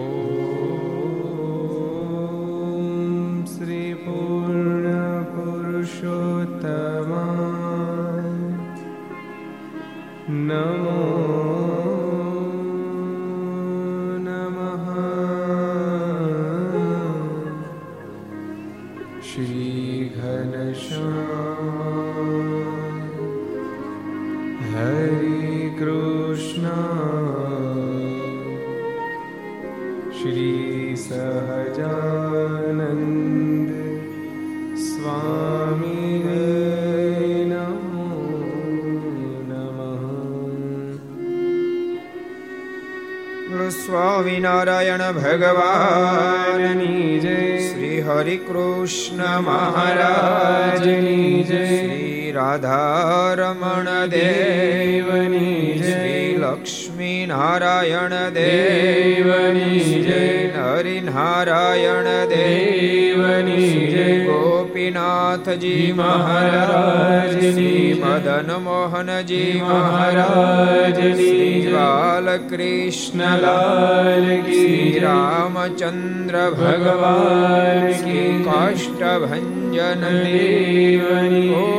Oh. Swaminarayan ભગવાનની જય શ્રી હરિ કૃષ્ણ મહારાજની જય શ્રી રાધારમણ દેવની જય લક્ષ્મી નારાયણ દેવની જય હરિનારાયણ દેવની જય ગોપીનાથજી મહારાજની મદન મોહનજી મહારાજની બાલકૃષ્ણલાલ કી રામચંદ્ર ભગવાન કાષ્ટભન દેવની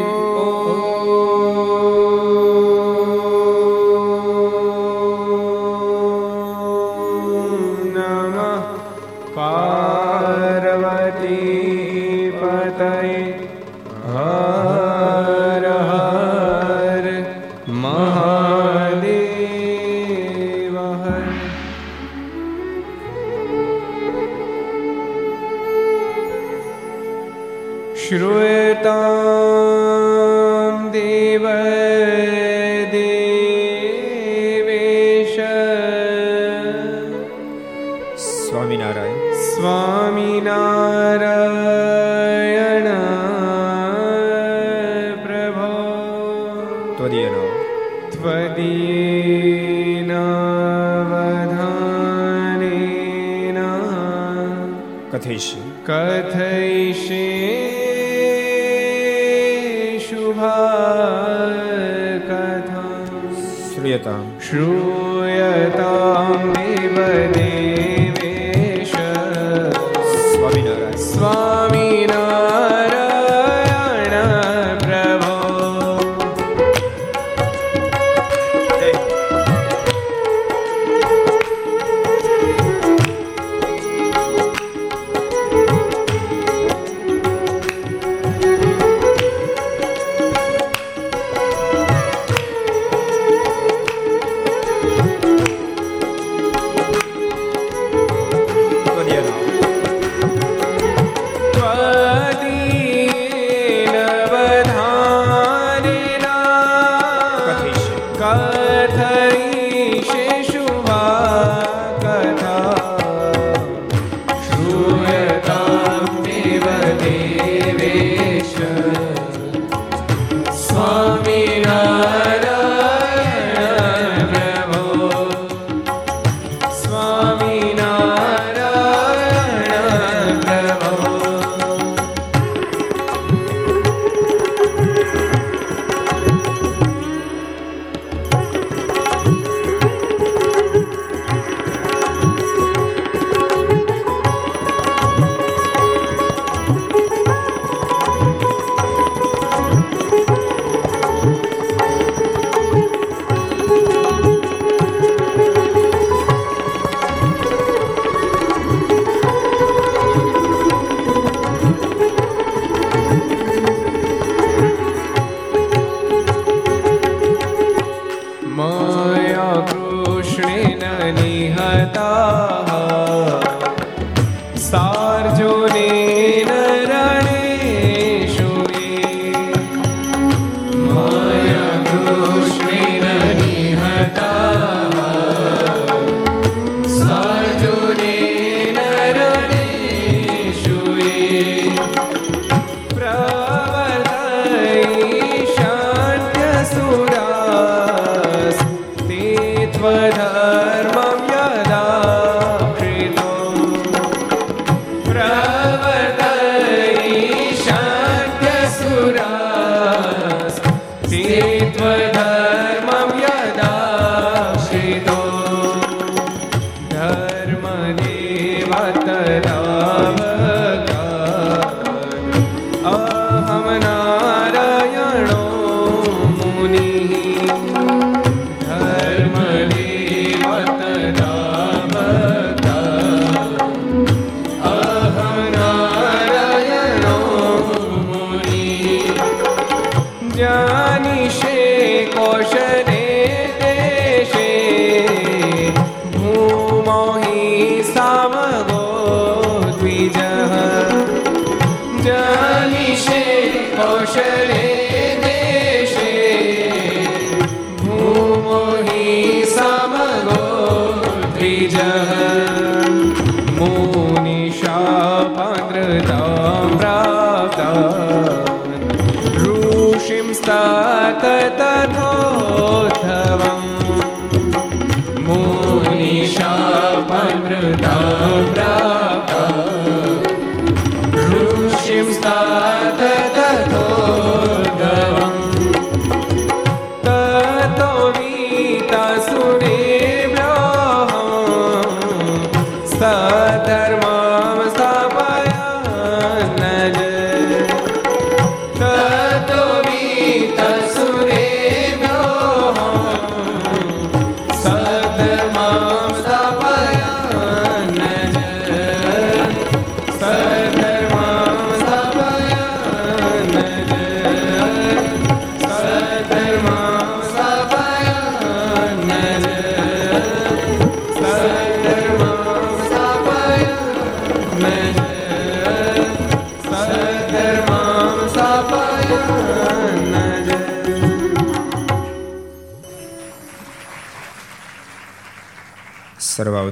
કથયિષ્ય કથયિષ્ય શુભા કથા. શ્રૂયતા શ્રૂયતા દેવ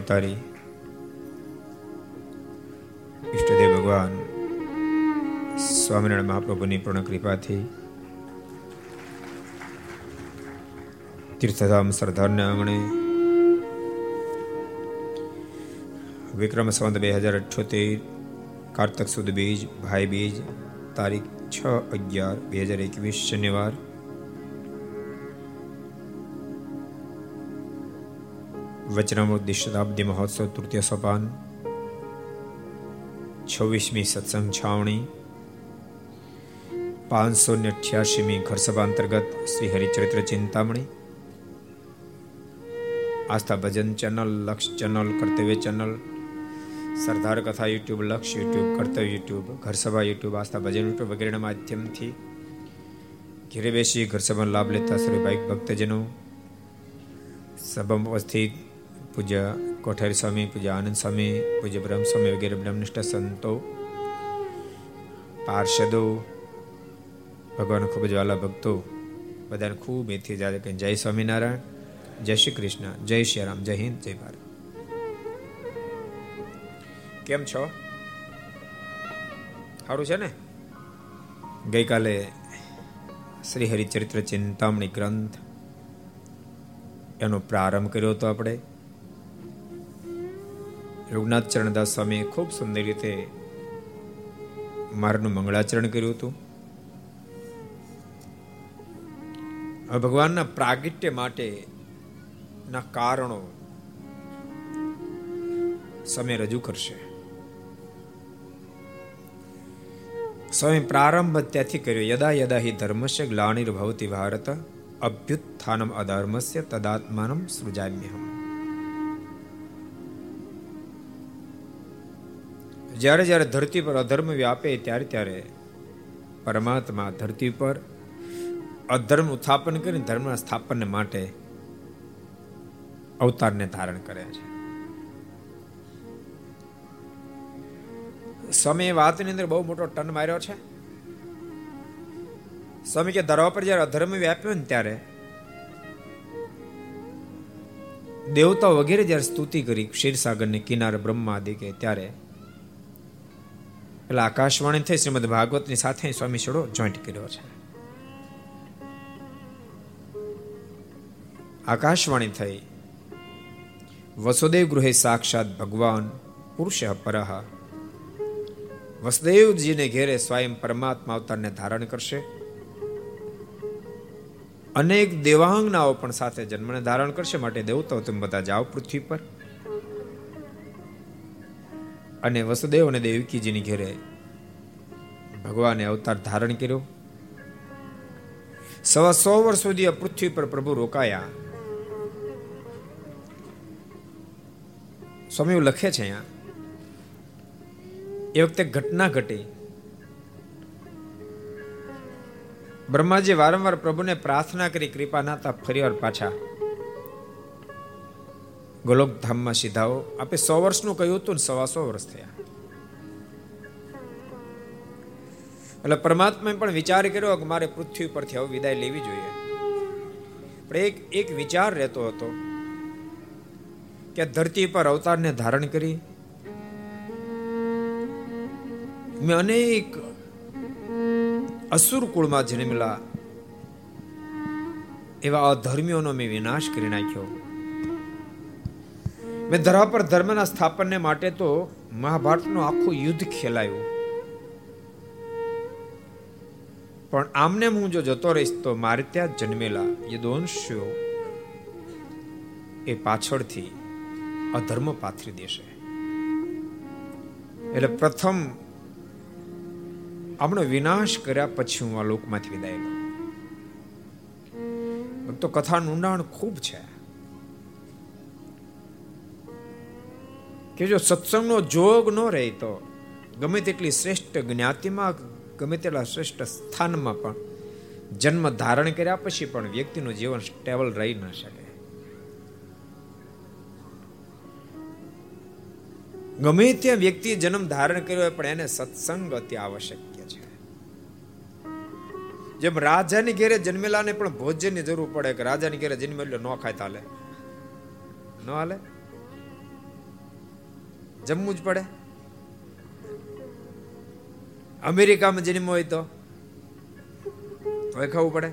સર્વાવતારી ઈષ્ટદેવ ભગવાન, સ્વામિનારાયણ મહાપ્રભુની પૂર્ણ કૃપાથી તીર્થધામ સરદારને આંગણે વિક્રમ સંવત બે હજાર અઠ્યોતેર, કાર્તક સુદ બીજ, ભાઈ બીજ, તારીખ છ અગિયાર બે હજાર એકવીસ, શનિવાર વચનામૃત શતાબ્દી મહોત્સવ તૃતીય સોપાન છવ્વીસમી સત્સંગ છાવણી પાંચસો ને અઠ્યાસીમી ઘર સભા અંતર્ગત Shri Haricharitra Chintamani Aastha Bhajan channel Laksh channel Kartavya channel Sardar Katha YouTube Laksh YouTube Kartavya YouTube ઘર સભા યુટ્યુબ આસ્થા ભજન યુટ્યુબ વગેરેના માધ્યમથી ઘેરે બેસી ઘર સભાનો લાભ લેતા શ્રી ભાઈ ભક્તજનો સભામાં ઉપસ્થિત પૂજ્ય કોઠારી સ્વામી પૂજ્ય આનંદ સ્વામી પૂજ્ય બ્રહ્મ સ્વામી વગેરે બ્રહ્મનિષ્ઠ સંતો પાર્ષદો ભગવાન ખૂબ જ વાલા ભક્તો બધાને ખૂબ એથી જાય કે જય સ્વામિનારાયણ જય શ્રી કૃષ્ણ જય શ્રી રામ જય હિન્દ જય ભારત કેમ છો સારું છે ને ગઈકાલે શ્રી હરિચરિત્ર ચિંતામણી ગ્રંથ એનો પ્રારંભ કર્યો હતો આપણે રઘુનાથ ચરણદાસ સ્વામીએ ખૂબ સુંદર રીતે મારનું મંગળાચરણ કર્યું હતું. ભગવાનના પ્રાગટ્ય માટે ના કારણો સમય રજૂ કરશે. સ્વામી પ્રારંભ ત્યાંથી કર્યો. યદા યદા હિ ધર્મસ્ય ગ્લાનિર્ભવતી ભારત અભ્યુત્થાનમ અધર્મસ્ય તદાત્માનમ સૃજામ્યહમ. જ્યારે જ્યારે ધરતી પર અધર્મ વ્યાપે ત્યારે ત્યારે પરમાત્મા ધરતી પર અધર્મ ઉત્થાપન કરીને ધર્મના સ્થાપન માટે અવતારને ધારણ કર્યા છે. સ્વામી વાતની અંદર બહુ મોટો ટન માર્યો છે. સ્વામી કે ધરવા પર જ્યારે અધર્મ વ્યાપ્યો ને ત્યારે દેવતા વગેરે જ્યારે સ્તુતિ કરી ક્ષીરસાગરની કિનારે બ્રહ્મા કે ત્યારે એટલે આકાશવાણી થઈ, શ્રીમદ ભાગવતની સાથે સ્વામી છોડો જોઈન્ટ કર્યો છે. આકાશવાણી થઈ. વસુદેવ ગૃહે સાક્ષાત ભગવાન પુરુષ પરહ. વસુદેવજીને ઘેરે સ્વયં પરમાત્મા અવતારને ધારણ કરશે. અનેક દેવાંગનાઓ પણ સાથે જન્મને ધારણ કરશે. માટે દેવતાઓ તમે બધા જાઓ પૃથ્વી પર. અને વસુદેવ અને દેવકીજીની ઘેરે ભગવાને અવતાર ધારણ કર્યો. સવા સો વર્ષ સુધી પૃથ્વી પર પ્રભુ રોકાયા. સ્વામી લખે છે અહીંયા, એ વખતે ઘટના ઘટી. બ્રહ્માજી વારંવાર પ્રભુને પ્રાર્થના કરી કૃપા નાતા ફરીવાર પાછા. ગોલોક ધામમાં સીધાઓ. આપે સો વર્ષનું કહ્યું હતું ને સવા સો વર્ષ થયા. એટલે પરમાત્માએ પણ વિચાર કર્યો કે મારે પૃથ્વી પરથી હવે વિદાય લેવી જોઈએ. પણ એક એક વિચાર રહેતો હતો કે ધરતી પર અવતારને ધારણ કરી મેં અનેક અસુર કુળમાં જન્મેલા એવા અધર્મીઓનો મેં વિનાશ કરી નાખ્યો. મેં ધરા પર ધર્મના સ્થાપનને માટે તો મહાભારતનું આખું યુદ્ધ ખેલાયું. પણ આમને હું જો જતો રહીશ તો મારે ત્યાં જન્મેલા યદોંશીઓ એ પાછળથી અધર્મ પાથરી દેશે. એટલે પ્રથમ આપણો વિનાશ કર્યા પછી હું આ લોકમાંથી વિદાય તો કથાનું ઊંડાણ ખૂબ છે. કે જો સત્સંગનો જોગ ન રહે તો ગમે તેટલી શ્રેષ્ઠ જ્ઞાતિમાં, ગમે તેટલા શ્રેષ્ઠ સ્થાનમાં પણ જન્મ ધારણ કર્યા પછી પણ વ્યક્તિનું જીવન સ્ટેબલ રહી ન શકે. ગમે ત્યાં વ્યક્તિ જન્મ ધારણ કર્યો હોય પણ એને સત્સંગ અતિ આવશ્યક જેમ રાજાની ઘેરે જન્મેલાને પણ ભોજનની જરૂર પડે કે રાજાની ઘેરે જન્મેલો ન ખાય તાલે? ન હાલે? જમવું જ પડે. અમેરિકામાં જન્મ હોય તો? તોય ખાવું પડે.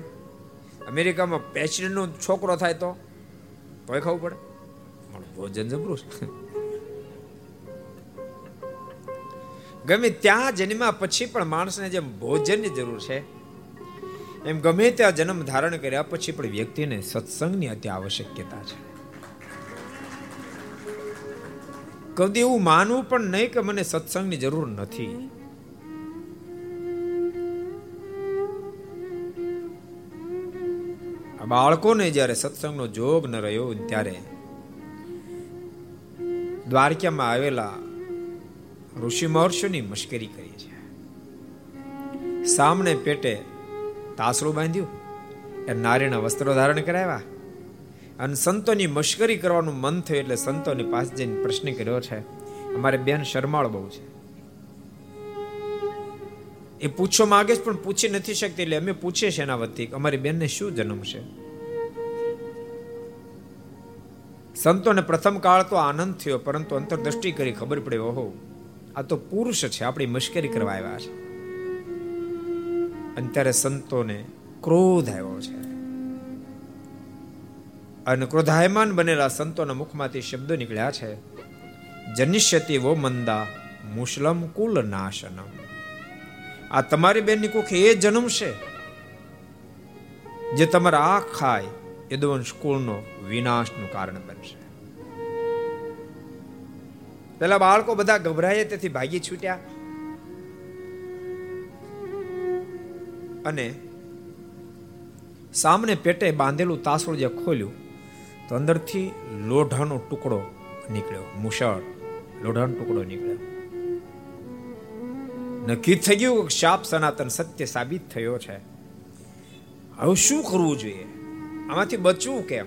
અમેરિકામાં પ્રેસિડેન્ટનો છોકરો થાય તો? તોય ખાવું પડે. ભોજન જબરું છે. ગમે ત્યાં જન્મ્યા પછી પણ માણસને જેમ ભોજનની જરૂર છે, એમ ગમે ત્યાં જન્મ ધારણ કર્યા પછી પણ વ્યક્તિને સત્સંગની અતિ આવશ્યકતા છે. કદી એવું માનવું પણ નહીં કે મને સત્સંગની જરૂર નથી. બાળકોને જ્યારે સત્સંગનો જોગ ન રહ્યો ત્યારે દ્વારકામાં આવેલા ઋષિ મહર્ષિની મશ્કરી કરી છે સામને પેટે તાસરું બાંધ્યું. એ નારીના વસ્ત્રો ધારણ કરાવ્યા. અને સંતોની મશ્કરી કરવાનું મન થયું એટલે સંતોની પાસે જઈને પ્રશ્ન કર્યો છે, અમારે બેન શરમાળ બહુ છે. એ પૂછવા માંગે છે, પણ પૂછી નથી શકતી એટલે અમે પૂછીએ છીએ એના વતી અમારી બેનને શું જન્મ છે. સંતોને પ્રથમ કાળ તો આનંદ થયો, પરંતુ અંતરદ્રષ્ટિ કરી ખબર પડે, ઓહો, આ તો પુરુષ છે, આપણી મશ્કરી કરવા આવ્યા છે. અને ત્યારે સંતોને ક્રોધ આવ્યો છે. અને ક્રોધાયમાન બનેલા સંતોના મુખમાંથી શબ્દો નીકળ્યા છે. જનિષ્યતિ વો મંદા મુસ્લમ કુલ નાશનમ આ તમારી બેનની કુખ એ જન્મશે જે તમારા આ ખાય યદુવંશ કુળનો વિનાશનું કારણ બનશે. પેલા બાળકો બધા ગભરાય તેથી ભાગી છૂટ્યા. અને સામને પેટે બાંધેલું તાસુડ જે ખોલ્યું તો અંદરથી લોઢાનો ટુકડો નીકળ્યો, મુશળ લોઢાનો ટુકડો નીકળ્યો. નક્કી થઈ ગયું શાપ સનાતન સત્ય સાબિત થયો છે. હવે શું કરવું જોઈએ? આમાંથી બચવું કેમ?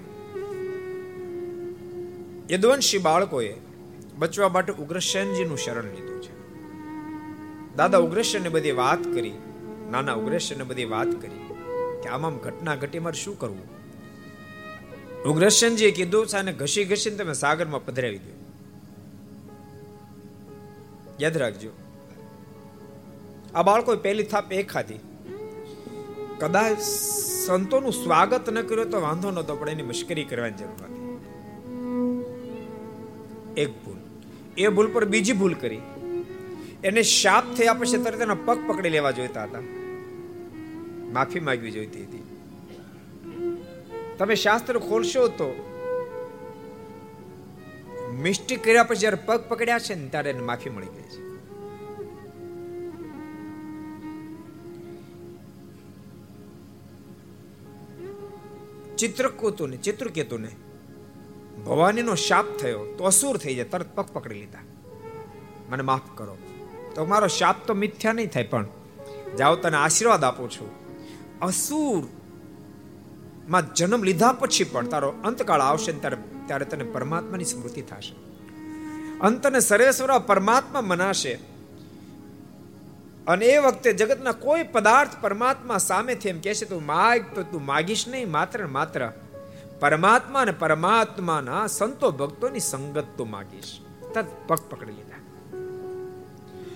યદવંશી બાળકોએ બચવા માટે ઉગ્રસેનજીનું શરણ લીધું છે. દાદા ઉગ્રસેને બધી વાત કરી, નાના ઉગ્રસેને બધી વાત કરી કે આમ ઘટના ઘટી મારે શું કરવું? ઉગ્રસનજીએ કીધું અને ઘસી ઘસીને તમે સાગરમાં પધરાવી દો. યાદ રાખજો. આ બાળકો પહેલી થાપ એક ખાધી કદાચ સંતોનું સ્વાગત ન કર્યું તો વાંધો નતો પણ એની મશ્કરી કરવાની જરૂર હતી. એક ભૂલ. એ ભૂલ પર બીજી ભૂલ કરી. એને શાપ થયા પછી તરત એના પગ પકડી લેવા જોઈતા હતા. માફી માંગવી જોઈતી હતી. તમે શાસ્ત્ર ખોલશો તો મિસ્ટેક કર્યા પછી જયારે પગ પકડ્યા છે ને ત્યારે એને માફી મળી ગઈ છે. ચિત્રકૂતુને, ચિત્રકેતુને ભવાનીનો શાપ થયો તો અસુર થઈ જાય, તરત પગ પકડી લીધા. મને માફ કરો. તો મારો શાપ તો મિથ્યા નહીં થાય, પણ જાઓ તને આશીર્વાદ આપું છું. અસુર માં જન્મ લીધા પછી પણ તારો અંતકાળ આવશે ત્યારે ત્યારે તને પરમાત્માની સ્મૃતિ થશે. અંતને સર્વેશ્વર પરમાત્મા મનાશે. અને એ વખતે જગતના કોઈ પદાર્થ પરમાત્મા સામેથી એમ કહેશે, તું માગ, તો તું માગીશ નહીં, માત્ર માત્ર. પરમાત્મા અને પરમાત્માના સંતો ભક્તોની સંગત તું માગીશ. તત પગ પકડી લીધા.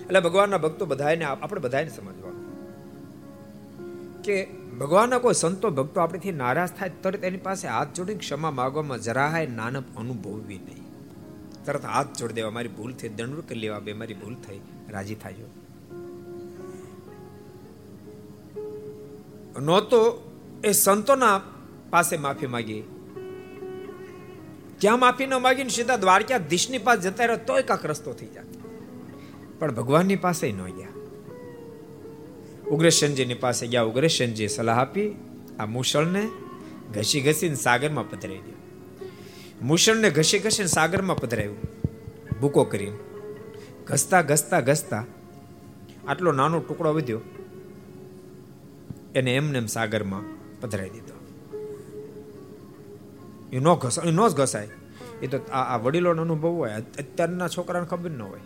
એટલે ભગવાનના ભક્તો બધાને આપણે બધાને સમજવાનું. કે ભગવાનના કોઈ સંતો, ભક્તો આપણેથી નારાજ થાય તરત એની પાસે હાથ જોડીને ક્ષમા માગવામાં જરાય નાનપ અનુભવવી નહીં. તરત હાથ જોડી દેવા, મારી ભૂલ થઈ દંડ કરી લેવા, બે મારી ભૂલ થઈ, રાજી થાય નહોતો એ સંતોના પાસે માફી માગી. ત્યાં માફી ન માગીને સીધા દ્વારકાધીશની પાસે જતા રહ્યો તોય કાંક રસ્તો થઈ જાય પણ ભગવાનની પાસે ન ગયા. ઉગ્રસેનજીની પાસે ગયા ઉગ્રસેનજીએ સલાહ આપી. આ મુશળને ઘસી ઘસીને સાગરમાં પધરાવી દો મુશળને ઘસી ઘસીને સાગરમાં પધરાવ્યું ભૂકો કરીને. ઘસતા ઘસતા ઘસતા આટલો નાનો ટુકડો વધ્યો. એને એમને એમ સાગરમાં પધરાવી દીધો. એ ન ઘસાય ન જ ઘસાય. એ તો આ વડીલોનો અનુભવ હોય. અત્યારના છોકરાને ખબર ન હોય.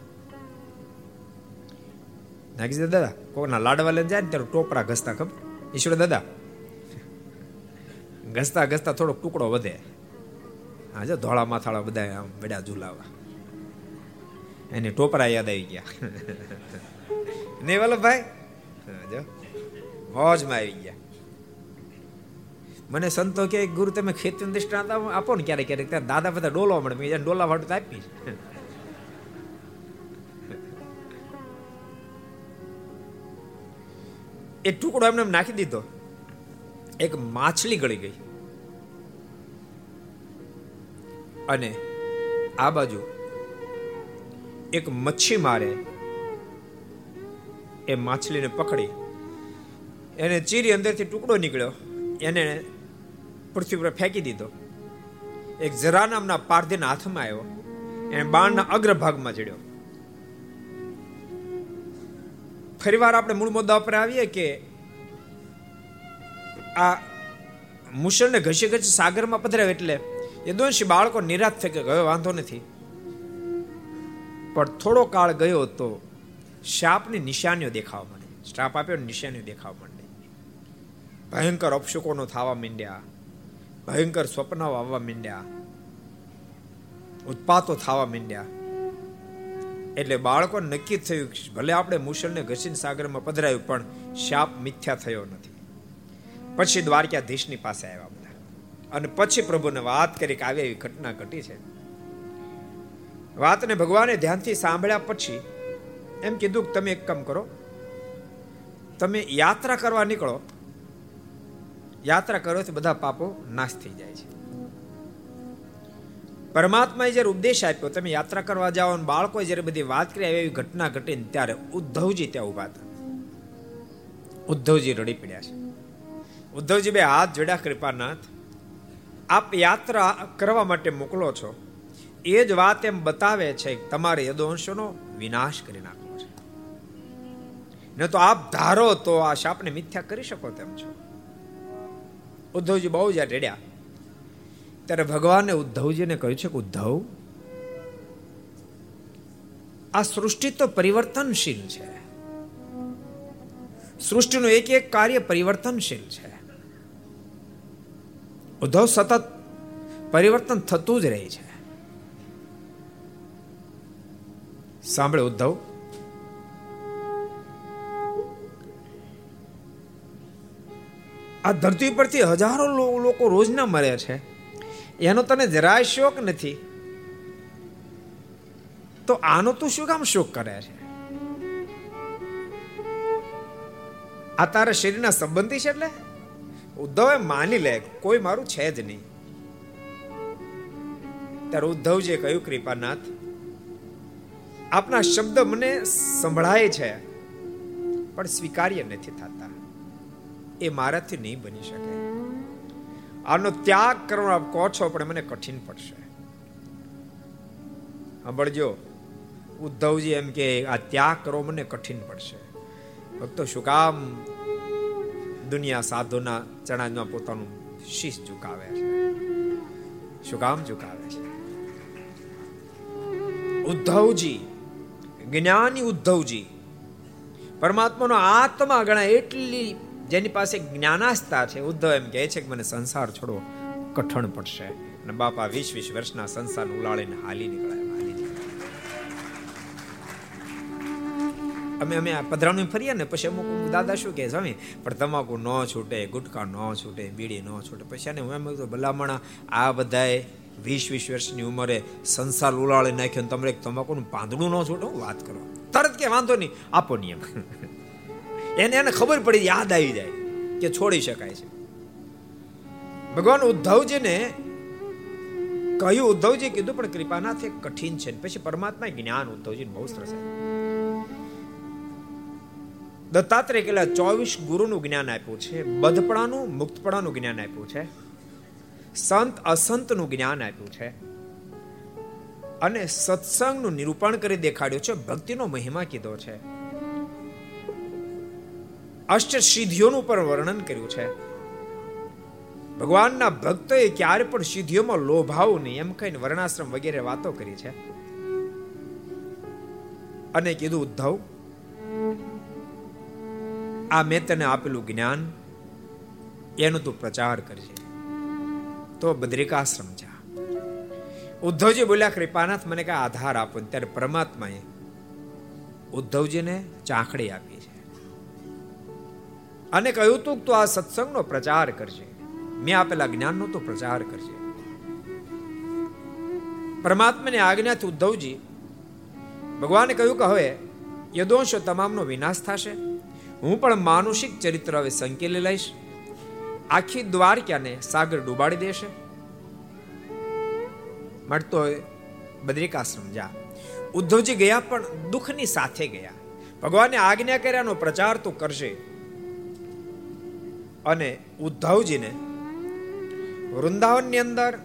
નાખી દે દાદા. કોકના લાડવા લઈને જાય ને ત્યારે ટોપરા ઘસતા ખબર? ઈશ્વર દાદા, ઘસતા ઘસતા થોડો ટુકડો વધે. હા, જો ધોળા માથાળા બધા આમ વડ્યા ઝુલાવા. એને ટોપરા યાદ આવી ગયા. નહીં વલ્લભભાઈ? જો. મોજમાં આવી ગયા. મને સંતો કે, ગુરુ, તમે ખેતી દ્રષ્ટાંત આપો ને ક્યારેક ક્યારેક. દાદા બધા ડોલવા મળે મેં ડોલા વાટું તો આપીશ. એ ટુકડો એમને નાખી દીધો. એક માછલી ગળી ગઈ. અને આ બાજુ એક મચ્છી મારે. એ માછલીને પકડી. એને ચીરી અંદરથી ટુકડો નીકળ્યો. એને પૃથ્વી પર ફેંકી દીધો. એક જરા નામના પારધીના હાથમાં આવ્યો. એને બાણના અગ્રભાગમાં ચડ્યો. ફરીવાર આપણે મૂળ મુદ્દા પર આવીએ કે આ મુશળને ઘસી ઘસી સાગરમાં પધરાવે એટલે યદુવંશી બાળકો નિરાશ થઈ ગયો વાંધો નથી. પણ થોડો કાળ ગયો તો શાપની નિશાનીઓ દેખાવા માંડે. શ્રાપ આપ્યો નિશાનીઓ દેખાવા માંડે. ભયંકર અપશુકોનો થવા માંડ્યા. ભયંકર સ્વપ્નો આવવા માંડ્યા. ઉત્પાતો થવા માંડ્યા. એટલે બાળકો નક્કી થયું ભલે આપણે મુશળને ઘસીને સાગરમાં પધરાયું, પણ શાપ મિથ્યા થયો નથી. પછી દ્વારકાધીશની પાસે આવ્યા બધા. અને પછી પ્રભુને વાત કરી કે આવી એવી ઘટના ઘટી છે. વાતને ભગવાને ધ્યાનથી સાંભળ્યા પછી એમ કીધું કે તમે એક કામ કરો. તમે યાત્રા કરવા નીકળો. યાત્રા કરો તો બધા પાપો નાશ થઈ જાય છે. પરમાત્માએ જ્યારે ઉપદેશ આપ્યો, તમે યાત્રા કરવા જાઓ અને બાળકોએ જ્યારે બધી વાત કરી એવી ઘટના ઘટી ત્યારે ઉદ્ધવજી ત્યાં ઊભા હતા. ઉદ્ધવજી રડી પડ્યા છે. ઉદ્ધવજી બે હાથ જોડ્યા, કૃપાનાથ, આપ યાત્રા કરવા માટે મોકલો છો. એ જ વાત એમ બતાવે છે તમારે યદોંશોનો વિનાશ કરી નાખવો છે. ન તો આપ ધારો તો આ શાપને મિથ્યા કરી શકો તેમ છો. ઉદ્ધવજી બહુ જ રેડ્યા. ત્યારે ભગવાને ઉદ્ધવજીને કહ્યું છે કે, ઉદ્ધવ, આ સૃષ્ટિ તો પરિવર્તનશીલ છે. સૃષ્ટિનું એક એક કાર્ય પરિવર્તનશીલ છે. ઉદ્ધવ સતત પરિવર્તન થતું જ રહે છે. સાંભળે ઉદ્ધવ. આ ધરતી પરથી હજારો લોકો રોજના મરે છે. એનો તને જરાય શોક નથી? તો આનો તું શું કામ શોક કરે છે? આ તારા શરીરના સંબંધી છે એટલે? ઉદ્ધવે માની લે, કોઈ મારું છે જ નહીં. ત્યારે ઉદ્ધવજીએ કહ્યું, કૃપાનાથ, આપના શબ્દ મને સંભળાય છે, પણ સ્વીકાર્ય નથી થતા. એ મારાથી નહીં બની શકે. આનો ત્યાગ કરવાનો આપ કહો છો, પણ મને કઠિન પડશે. સાંભળજો, ઉદ્ધવજી એમ કે, આ ત્યાગ કરવો મને કઠિન પડશે. ભક્તો, શું કામ? દુનિયા સાધુના ચણામાં પોતાનું શીશ ઝુકાવે છે. શું કામ ઝુકાવે છે? ઉદ્ધવજી, જ્ઞાની ઉદ્ધવજી, પરમાત્માનો આત્મા ગણાય એટલી જેની પાસે જ્ઞાનાસ્તા છે, ઉદ્ધવ એમ કહે છે કે મને સંસાર છોડવો કઠણ પડશે. અને બાપા વીસ વીસ વર્ષના સંસાર ઉલાળીને હાલી નીકળ્યા અમે અમે આ પધરાણું ફરીએ ને, પછી અમુક દાદા શું કહે સ્વામી, પણ તમાકુ ન છૂટે, ગુટકા ન છૂટે, બીડી ન છૂટે. પછી એને હું એમ ભલામણા, આ બધાએ વીસ વીસ વર્ષની ઉંમરે સંસાર ઉલાળી નાખ્યો તમે તમાકુનું પાંદડું ન છૂટે? હું વાત કરો, તરત કે, વાંધો નહીં, આપો નિયમ. એને એને ખબર પડી, યાદ આવી જાય કે છોડી શકાય છે. ભગવાન ઉદ્ધવજીને કહ્યું ઉદ્ધવજી કીધું, પણ કૃપાનાથ એ કઠિન છે. પછી પરમાત્મા જ્ઞાન ઉદ્ધવજી બહુ સરસ દત્તાત્રેય કેટલા ચોવીસ ગુરુનું જ્ઞાન આપ્યું છે, બધપણાનું, મુક્તપણાનું જ્ઞાન આપ્યું છે, સંત અસંતનું જ્ઞાન આપ્યું છે અને સત્સંગનું નિરૂપણ કરી દેખાડ્યું છે, ભક્તિનો મહિમા કીધો છે. અષ્ટ સિદ્ધિઓનું પણ વર્ણન કર્યું છે. ભગવાનના ભક્તોએ ક્યારે પણ સિદ્ધિઓમાં લોભાવું નહીં એમ કહીને વર્ણાશ્રમ વગેરે વાતો કરી છે. અને કીધું, ઉદ્ધવ, આ મેં તને આપેલું જ્ઞાન, એનો તું પ્રચાર કરજે. તો બદ્રિકાશ્રમ જા. ઉદ્ધવજી બોલ્યા, કૃપાનાથ, મને કઈ આધાર આપો. ત્યારે પરમાત્માએ ઉદ્ધવજીને ચાંખડી આપી. અને કહ્યું તું તો આ સત્સંગનો પ્રચાર કરજે. મેં આપેલા જ્ઞાનનો તો પ્રચાર કરજે. પરમાત્માની આજ્ઞાથી ઉદ્ધવજી ભગવાને કહ્યું કે હવે યદોંશો તમામનો વિનાશ થશે. હું પણ માનુષિક ચરિત્ર હવે સંકેલી લઈશ. આખી દ્વારકાને સાગર ડૂબાડી દેશે. મળતો બદ્રિકાશ્રમ જા. ઉદ્ધવજી ગયા પણ દુઃખની સાથે ગયા. ભગવાને આજ્ઞા કર્યાનો પ્રચાર તો કરશે અને ઉદ્ધવજીને વૃંદાવનની અંદર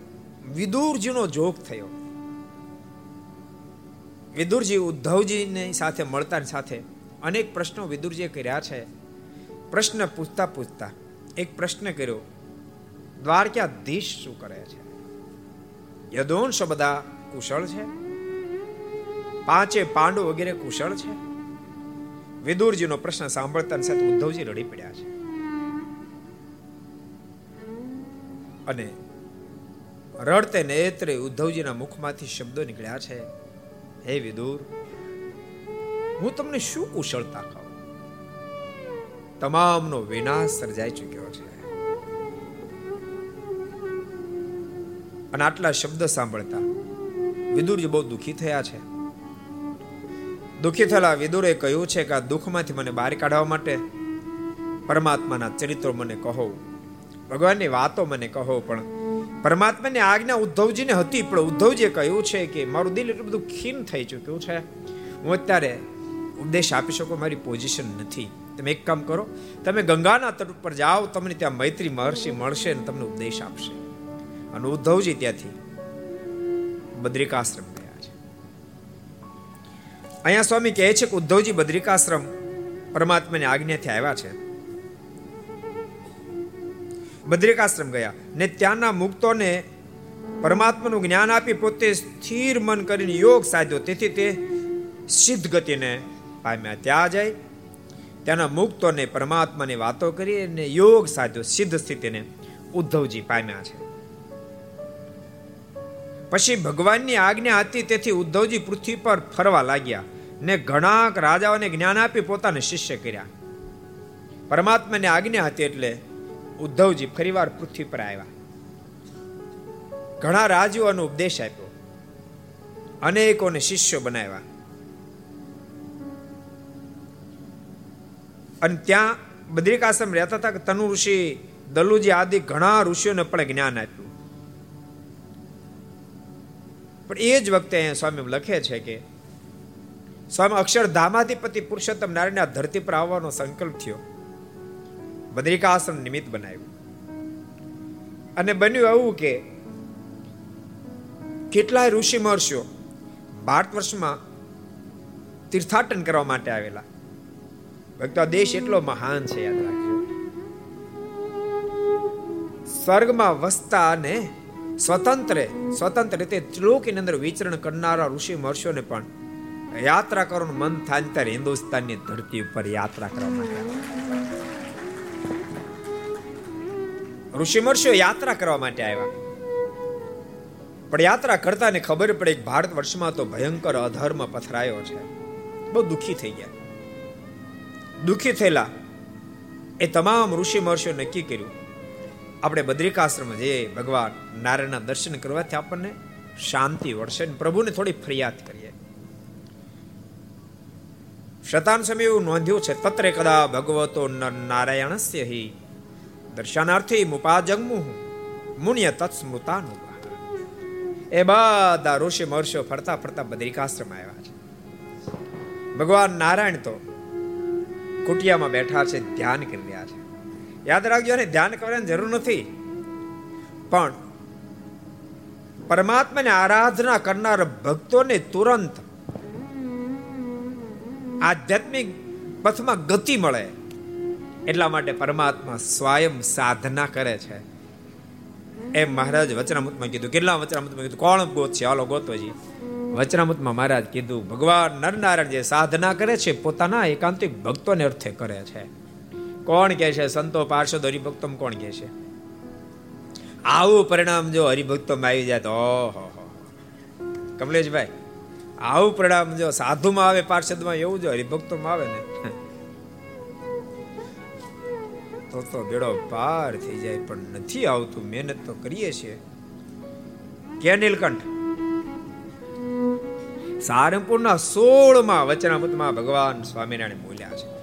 વિદુરજીનો જોગ થયો. વિદુરજી ઉદ્ધવજીની સાથે મળતા સાથે અનેક પ્રશ્નો વિદુરજીએ કર્યા છે. પ્રશ્ન પૂછતા પૂછતા એક પ્રશ્ન કર્યો, દ્વારકાધીશ શું કરે છે? યદોંશ બધા કુશળ છે? પાંચે પાંડુ વગેરે કુશળ છે? વિદુરજીનો પ્રશ્ન સાંભળતા સાથે ઉદ્ધવજી રડી પડ્યા છે. અને રડતે નેત્રે ઉદ્ધવજીના મુખમાંથી શબ્દો નીકળ્યા છે, હે વિદુર, હું તમને શું કુશળતા કહું? તમામનો વિનાશ સર્જાઈ ચૂક્યો છે. અને આટલા શબ્દ સાંભળતા વિદુરજી બહુ દુઃખી થયા છે. દુઃખી થયેલા વિદુરે કહ્યું છે કે આ દુઃખમાંથી મને બહાર કાઢવા માટે પરમાત્માના ચરિત્રો મને કહો. ભગવાનની વાતો મને કહો, પણ પરમાત્માની આજ્ઞા ઉદ્ધવજીને હતી, પણ ઉદ્ધવજીએ કહ્યું છે કે મારું દિલ એટલું બધું ખીન થઈ ચૂક્યું છે. હું અત્યારે ઉપદેશ આપી શકું, મારી પોઝિશન નથી. તમે એક કામ કરો, તમે ગંગાના તટ ઉપર જાઓ, તમને ત્યાં મૈત્રી મહર્ષિ મળશે અને તમને ઉપદેશ આપશે. અને ઉદ્ધવજી ત્યાંથી બદ્રિકાશ્રમ ગયા છે. અહીંયા સ્વામી કહે છે કે ઉદ્ધવજી બદ્રિકાશ્રમ પરમાત્માની આજ્ઞાથી આવ્યા છે. બદ્રિકાશ્રમ ગયા ને ત્યાંના મુક્તોને પરમાત્માનું જ્ઞાન આપી પોતે સ્થિર મન કરીને યોગ સાધ્યો. તેથી તે સિદ્ધ ગતિને પામ્યા. ત્યાં જાય ત્યાંના મુક્તોને પરમાત્માની વાતો કરી અને યોગ સાધ્યો, સિદ્ધ સ્થિતિને ઉદ્ધવજી પામ્યા છે. પછી ભગવાનની આજ્ઞા હતી, તેથી ઉદ્ધવજી પૃથ્વી પર ફરવા લાગ્યા ને ઘણા રાજાઓને જ્ઞાન આપી પોતાને શિષ્ય કર્યા. પરમાત્માની આજ્ઞા હતી એટલે ઉદ્ધવજી ફરીવાર પૃથ્વી પર આવ્યા. ઘણા રાજ્યોનો ઉપદેશ આપ્યો. અનેકોને શિષ્યો બનાવ્યા. અને ત્યાં બદ્રિકાશ્રમ રહેતા હતા કે તનુ ઋષિ દલુજી આદિ ઘણા ઋષિઓને પણ જ્ઞાન આપ્યું. પણ એ જ વખતે અહીંયા સ્વામી લખે છે કે, સ્વામી, અક્ષરધામાધિપતિ પુરુષોત્તમ નારાયણ ધરતી પર આવવાનો સંકલ્પ થયો. બદ્રિકાશ્રમ નિમિત્ત બનાવ્યું. અને બન્યું એવું કે કેટલાય ઋષિ મહર્ષિઓ ભારત વર્ષમાં તીર્થાટન કરવા માટે આવેલા. ભક્તો દેશ એટલો મહાન છે, યાદ રાખજો. સ્વર્ગમાં વસતા અને સ્વતંત્ર સ્વતંત્ર રીતે ત્રિલોકીની અંદર વિચરણ કરનારા ઋષિ મહર્ષિઓને પણ યાત્રા કરવાનું મન થાય ત્યારે હિન્દુસ્તાનની ધરતી ઉપર યાત્રા કરવા માટે ઋષિ મર્ષિઓ યાત્રા કરવા માટે આવ્યા. પણ યાત્રા કરતા ને ખબર પડે કે ભારત વર્ષમાં તો ભયંકર અધર્મ પથરાયો છે. બહુ દુઃખી થઈ ગયા. દુઃખી થયેલા એ તમામ ઋષિ મહર્ષિઓ નક્કી કર્યું, આપણે બદ્રિકાશ્રમ જઈએ, ભગવાન નારાયણના દર્શન કરવાથી આપણને શાંતિ વળશે પ્રભુને થોડી ફરિયાદ કરીએ. શતાન સમય એવું નોંધ્યું છે. તત્રે કદા ભગવતો નારાયણસ્ય હિ. દર્શનાર્થી મુપાજગમુ મુનિય તત્સ્મૃતાનું એ બધા ઋષિ મહર્ષિઓ ફરતા ફરતા બદ્રિકાશ્રમ આવ્યા છે. ભગવાન નારાયણ તો કુટિયામાં બેઠા છે, ધ્યાન કરી રહ્યા છે. યાદ રાખજો ને ધ્યાન કરવાની જરૂર નથી. પણ પરમાત્માની આરાધના કરનાર ભક્તોને તુરંત આધ્યાત્મિક પથમાં ગતિ મળે. એટલા માટે પરમાત્મા સ્વયં સાધના કરે છે. એમ મહારાજ વચનામૃતમાં કીધું. કેટલા વચનામૃતમાં કીધું? કોણ ગોત છે હાલો ગોતોજી વચનામૃતમાં મહારાજ કીધું, ભગવાન નરનારાયણ જે સાધના કરે છે, પોતાના એકાંતિક ભક્તોને અર્થે કરે છે. કોણ કહે છે? સંતો, પાર્ષદ હરિભક્તો કોણ કહે છે? આવું પરિણામ જો હરિભક્તોમાં આવી જાય તો, ઓહો કમલેશભાઈ આવું પ્રણામ જો સાધુમાં આવે, પાર્ષદમાં એવું જો હરિભક્તોમાં આવે ને. તો તો બેડો પાર થઈ જાય, પણ નથી આવતું. મહેનત તો કરીએ છીએ. કે નીલકંઠ? સારંગપુરના સોળમાં વચનામૃતમાં ભગવાન સ્વામિનારાયણ બોલ્યા છે.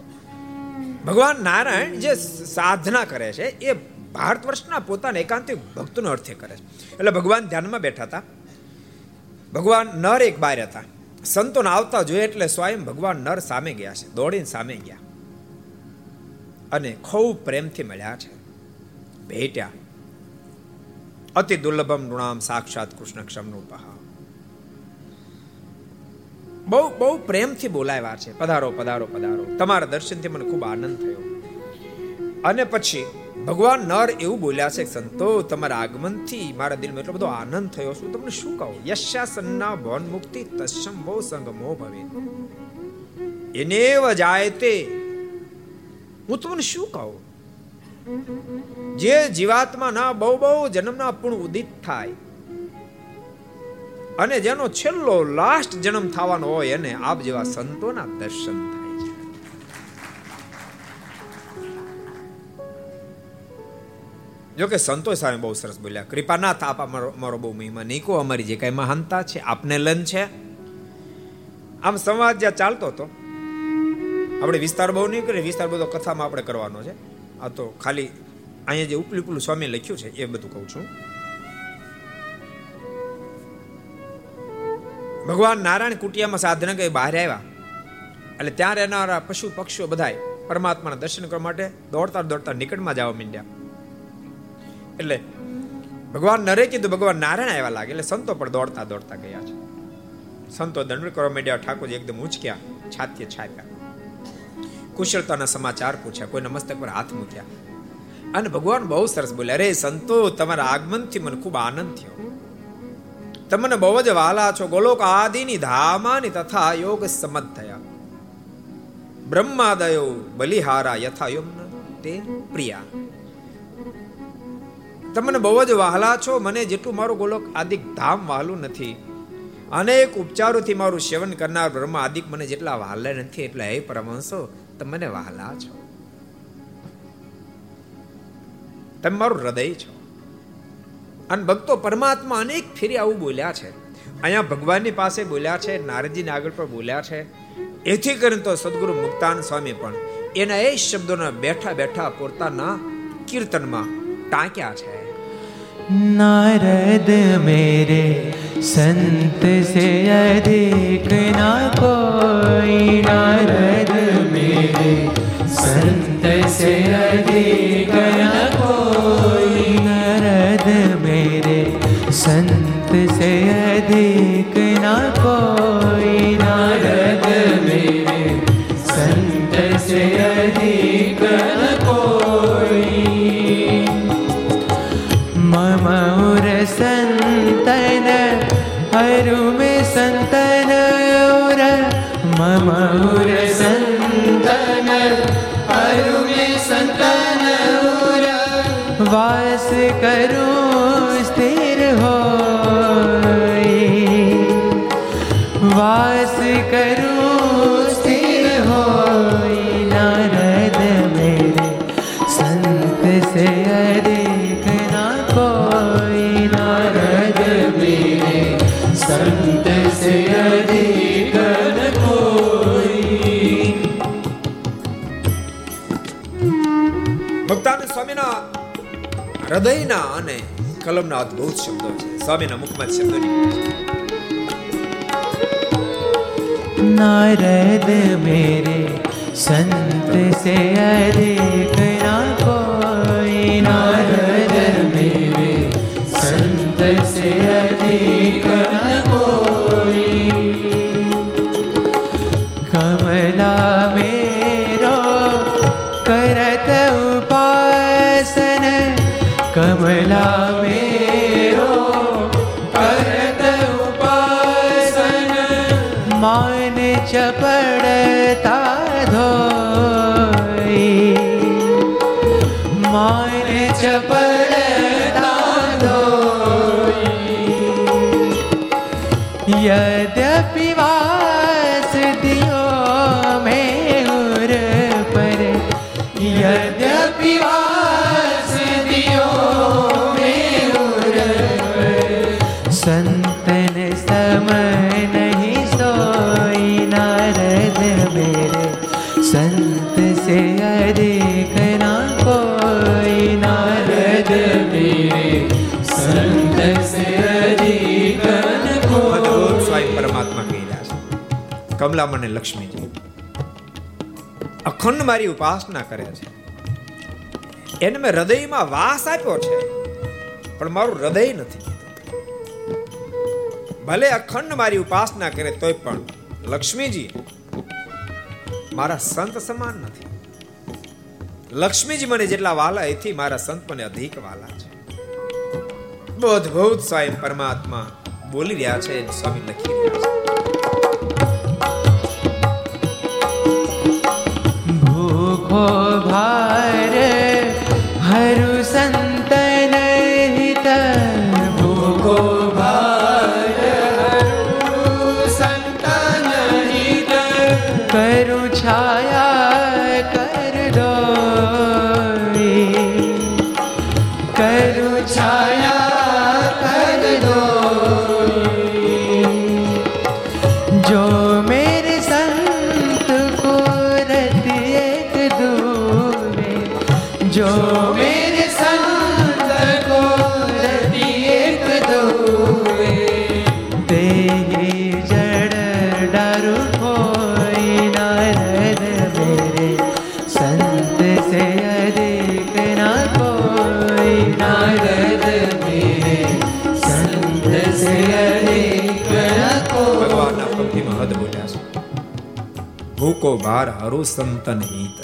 ભગવાન નારાયણ જે સાધના કરે છે, એ ભારત વર્ષના પોતાના એકાંતિક ભક્તનો અર્થે કરે છે. એટલે ભગવાન ધ્યાનમાં બેઠા હતા. ભગવાન નર એક બાર હતા. સંતોને આવતા જોઈએ એટલે સ્વયં ભગવાન નર સામે ગયા છે, દોડીને સામે ગયા. અને ખૂબ પ્રેમથી મળ્યા છે. ભેટ્યા. અતિ દુર્લભમ નૃણામ સાક્ષાત કૃષ્ણ ક્ષમનું પહા બહુ બહુ પ્રેમથી બોલાવ્યા છે. પધારો પધારો પધારો. તમારા દર્શનથી મને ખૂબ આનંદ થયો. અને પછી ભગવાન નર એવું બોલ્યા છે સંતો, તમારા આગમનથી મારા દિલમાં એટલો બધો આનંદ થયો છું. તમને શું કહું? યશાસન્ના ભવન મુક્તિ બહુ સંગમો ભવે એનેવ જાય તે. હું તમને શું કહું? જે જીવાત્મા ના બહુ બહુ જન્મના પૂર્ણ ઉદિત થાય અને જેનો છેલ્લો લાસ્ટ જન્મ થવાનો હોય એને આપ જેવા સંતોના દર્શન થાય. જો કે સંતો સામે બહુ સરસ બોલ્યા. કૃપાનાથ આપ મારો બહુ મહિમા. નહીં કહો અમારી જે કઈ મહાનતા છે, આપને લન છે. આમ સંવાદ જ્યાં ચાલતો હતો, આપણે વિસ્તાર બહુ નહીં કરીએ વિસ્તાર બધો કથામાં આપણે કરવાનો છે. આ તો ખાલી અહીંયા જે ઉપલી ઉપલું સ્વામી લખ્યું છે, એ બધું કહું છું. ભગવાન નારાયણ કુટિયામાં સાધના કઈ બહાર આવ્યા. એટલે ત્યાં રહેનારા પશુ પક્ષીઓ બધાય પરમાત્માના દર્શન કરવા માટે દોડતા દોડતા નિકટમાં જવા માંડ્યા. એટલે ભગવાન નરે કીધું, ભગવાન નારાયણ આવ્યા લાગે. એટલે સંતો પણ દોડતા દોડતા ગયા છે. સંતો દંડ કરવા માંડ્યા, ઠાકોરજી એકદમ ઉચક્યા, છાતીએ છાપ્યા. કુશળતાના સમાચાર પૂછ્યા, કોઈના મસ્તક પર હાથ મૂક્યા. અને ભગવાન બહુ સરસ બોલ્યા, અરે સંતો, તમારા આગમનથી મને ખૂબ આનંદ થયો. તમને બહુ જ વાલા છો. ગોલોક આદિની ધામાની તથા યોગ સમત થયા બ્રહ્માદયો બલિહારા યથાયુમ તે પ્રિયા. તમને બહુ જ વહાલા છો. મને જેટલું મારું ગોલોક આદિક ધામ વહાલું નથી. અનેક ઉપચારોથી મારું સેવન કરનાર બ્રહ્મ આદિક મને જેટલા વહાલા નથી એટલા હે પરમહંસો, તમે વહાલા છો. તમે મારું હૃદય છો. અને ભક્તો પરમાત્મા અનેક ફેરી આવું બોલ્યા છે. અહીંયા ભગવાનની પાસે બોલ્યા છે, નારદજીને આગળ પણ બોલ્યા છે. એથી કરીને તો સદગુરુ મુક્તાન સ્વામી પણ એના એ શબ્દોના બેઠા બેઠા પોતાના કીર્તનમાં ટાંક્યા છે. नारद मेरे संत से अधिक ना कोई नारद मेरे संत से अधिक न कोई नारद मेरे संत से अधिक ना कोई संतन हरु में संतन उर मम उर संतन हरु में संतन उर वास करूं હૃદયના અને કલમના અદ્ભુત શબ્દો છે. સ્વામીના મુખમાં શબ્દો નારદ મેરે સંત સે અરે કરા કોઈ નારદ कमला मेरो છે અને લક્ષ્મીજી. અખંડ મારી ઉપાસના કરે છે. એને મેં હૃદયમાં વાસ આપ્યો છે. પણ મારું હૃદય નથી. ભલે અખંડ મારી ઉપાસના કરે તોય પણ લક્ષ્મીજી મારા સંત સમાન નથી. લક્ષ્મીજી મને જેટલા વાલા એથી મારા સંત મને અધિક વાલા છે. અદ્ભુત સ્વયં પરમાત્મા બોલી રહ્યા છે સ્વામી ભૂકો ભાર હરુ સંતન હિત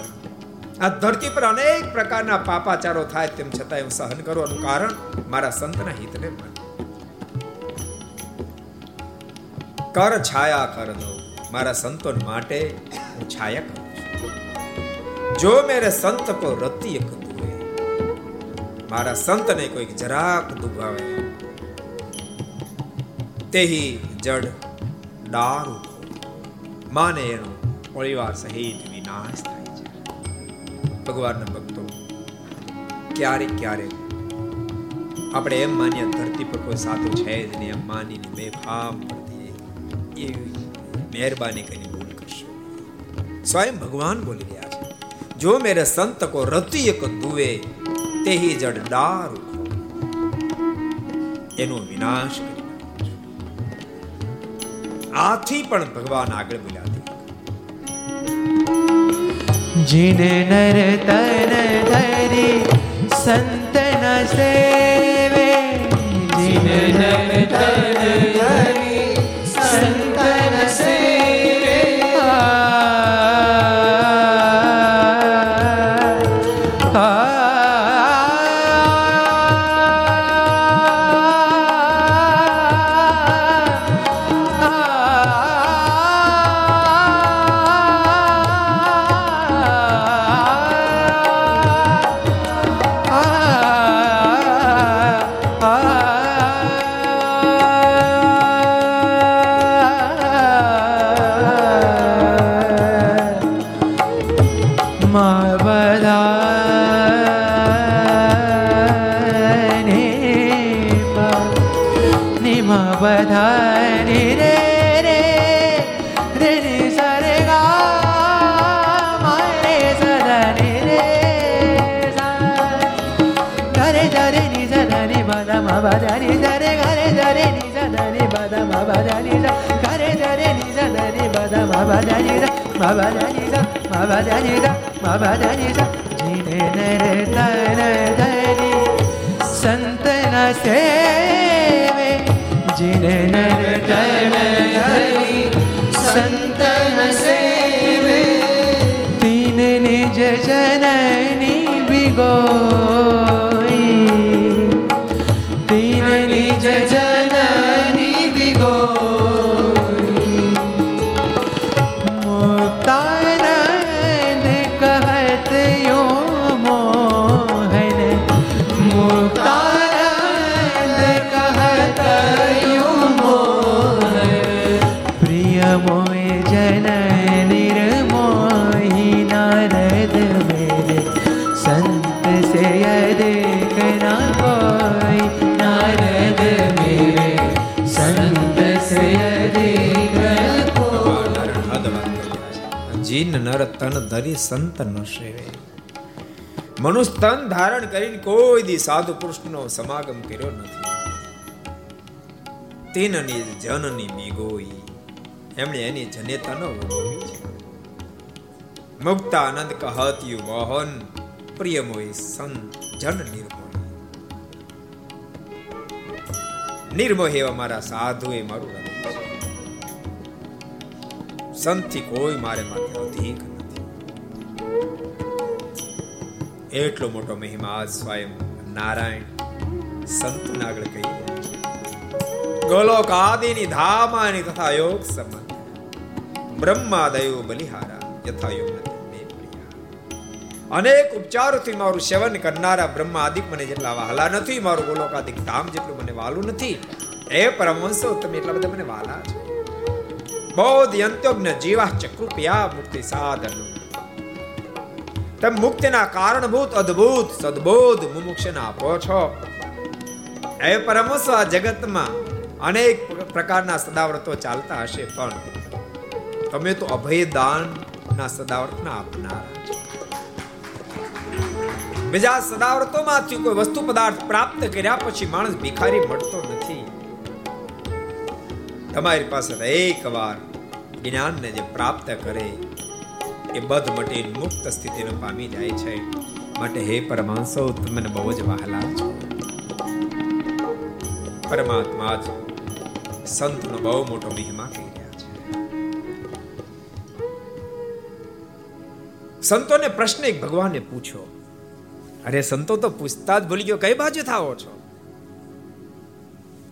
આ ધરતી પર અનેક પ્રકારના પાપાચારો થાય તેમ છતાં હું સહન કરવાનું કારણ મારા સંતના હિતને માટે કર છાયા કર દો. મારા સંતો માટે હું છાયા કરું છું. જો મેરે સંત કો રતિ એક દુએ મારા સંતને કોઈક જરાક દુભાવે. તેહી જડ દારૂ માને એનો પરિવાર સહિત વિનાશ થાય છે. ભગવાનના ભક્તો, ક્યારેક ક્યારેક આપણે એમ માનીએ ધરતી પર કોઈ સાધુ છે જ નહીં, એમ માનીને બેફામ પડતી એવી મહેરબાની કરીને ભૂલ કરશો. સ્વયં ભગવાન બોલી ગયા છે, જો મેરે સંત કો રતિ એક દુવે, તેહી જડ ડાર એનો વિનાશ કરી આથી પણ ભગવાન આગળ બોલ્યા जिन नर तन धरी संतन सेवे जिन नर तन धरी જરે ની સદને બદા મા બદા ની જરે ઘરે જરે ની સદને બદા મા બદા ની ઘરે જરે ની સદને બદા મા બદા ની મા બદા ની મા બદા ની મા બદા ની જીને નર તન ધરી સંતન સેવે જીને નર તન ધરી સંતન સેવે તીન નિજ જનની બિગોઈ તન ધરી સંત ન સેવે. મનુષ્ય તન ધારણ કરીને કોઈ દી સાધુ પુરુષનો સમાગમ કર્યો નથી. તેનની જનની બીગોઈ એમણે એની જનેતા ન ભોગવી છે મુક્તાનંદ કહત્યુ મોહન પ્રિયમોય સંત જન નિર્મોહ. નિર્મોહ એવા મારા સાધુ એ મારું સંતથી કોઈ મારે માટે અધિક એટલો મોટો મહિમા આજ સ્વયં નારાયણ સંતના આગળ કહી ગોલોક આદિની ધામાની તથા યોગ સંબંધ. બ્રહ્માદયો બલિહારા યથા યોગ. અનેક ઉપચારોથી મારું સેવન કરનારા બ્રહ્મા આદિક મને જેટલા વહાલા નથી, મારું ગોલોકાદિક ધામ જેટલું મને વાલું નથી, એ પરમહંસો તમે એટલા બધા મને વાલા છો. બૌદ્ધ યંત્યોજ્ઞ જીવા ચક્રુપિયા મુક્તિ સાધન. તમે મુક્તિના કારણભૂત, અદ્ભુત, સદબોધ મુમુક્ષને આપો છો એ પરમહંસો આ જગતમાં અનેક પ્રકારના સદાવ્રતો ચાલતા હશે, પણ તમે તો અભયદાન ના સદાવ્રતના આપનારા બીજા સદાવ્રતોમાંથી કોઈ વસ્તુ પદાર્થ પ્રાપ્ત કર્યા પછી માણસ ભિખારી મળતો નથી. તમારી પાસે એક વાર જ્ઞાનને જે પ્રાપ્ત કરે એ બધ મટી મુક્ત સ્થિતિને પામી જાય છે. માટે હે પરમાંસો તમને બહુ જ વહાલા છો. પરમાત્મા જ સંતનો બહુ મોટો મહિમા કહી રહ્યા છે. સંતોને પ્રશ્ન એક ભગવાને પૂછ્યો. અરે સંતો તો પૂછતા જ ભૂલી ગયો, કઈ બાજુ થાવો છો?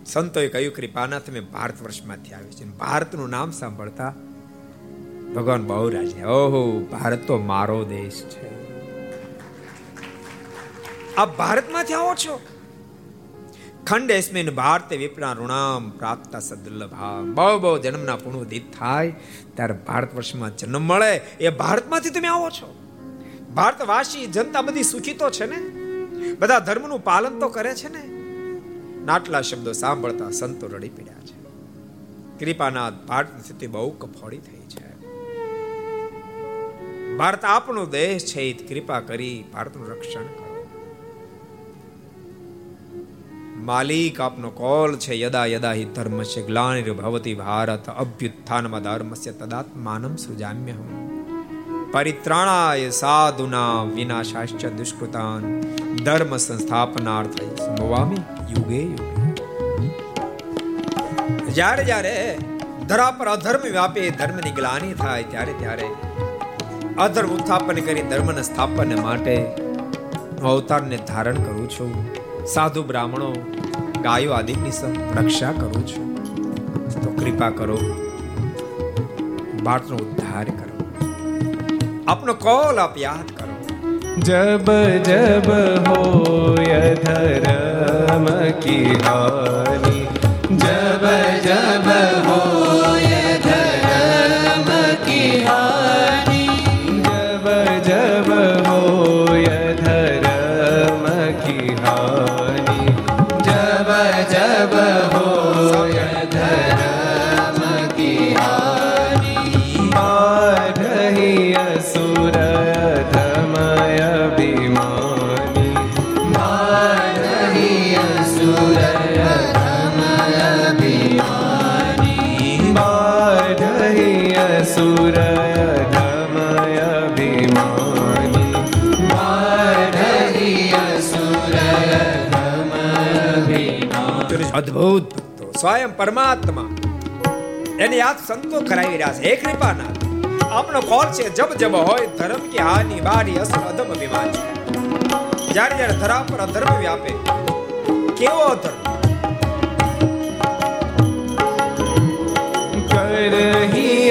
સંતોએ કહ્યું કૃપાના તમે ભારત વર્ષમાંથી આવી છે. ભારતનું નામ સાંભળતા ભગવાન બહુ રાજી ઓહો, ભારત તો મારો દેશ છે. આ ભારતમાંથી આવો છો? ખંડેસ્મિન ભારત વિપના ઋણામ પ્રાપ્ત સદુલ્લભા બહુ બહુ જન્મના પુણ્યોદિત થાય, ત્યારે ભારત વર્ષમાં જન્મ મળે. એ ભારતમાંથી તમે આવો છો? ભારતવાસી, જનતા બધી સુખી છે ને? બધા ધર્મનું પાલન તો કરે છે ને? નાટલા શબ્દો સાંભળતા સંતો રડી પડ્યા છે. કૃપાનાથ ભારતની સ્થિતિ બહુ કફોડી થઈ. ભારત આપણો દેશ છે કૃપા કરી ભારતનું રક્ષણ કરો. માલિક આપનો કોલ છે, યદા યદા હિ ધર્મસ્ય ગ્લાનિર ભવતી ભારત અભ્યુત્થાનમાં ધર્મસ્ય તદાત્માનમ સૃજામ્યહમ. પરિત્રાણાય સાધુના વિનાશાશ્ચ દુષ્કૃતાન ધર્મ સંસ્થાપનાર્થ સંભવામી યુગે યુગે. જ્યારે જ્યારે ધરા પર અધર્મ વ્યાપે, ધર્મની ગ્લાની થાય, ત્યારે ત્યારે અધર્મ ઉત્થાપન કરી ધર્મને સ્થાપન માટે અવતારને ધારણ કરું છું. સાધુ બ્રાહ્મણો, ગાયો આદિની રક્ષા કરું છું. તો કૃપા કરો ભારતનો ઉદ્ધાર કરો. આપનો કોલ આપ યાદ કરો. જબ જબ હોય ધર્મ કી હા પરમાત્મા. એને યાદ સંતો કરાવી રહ્યા છે. હે કૃપાના આપણો કોલ છે, જબ જબ હોય, ધર્મ કે હાની, બારી અસર, અધમ અભિમાન. છે જ્યારે જ્યારે ધરા પર અધર્મ વ્યાપે, કેવો ધર્મ કરહી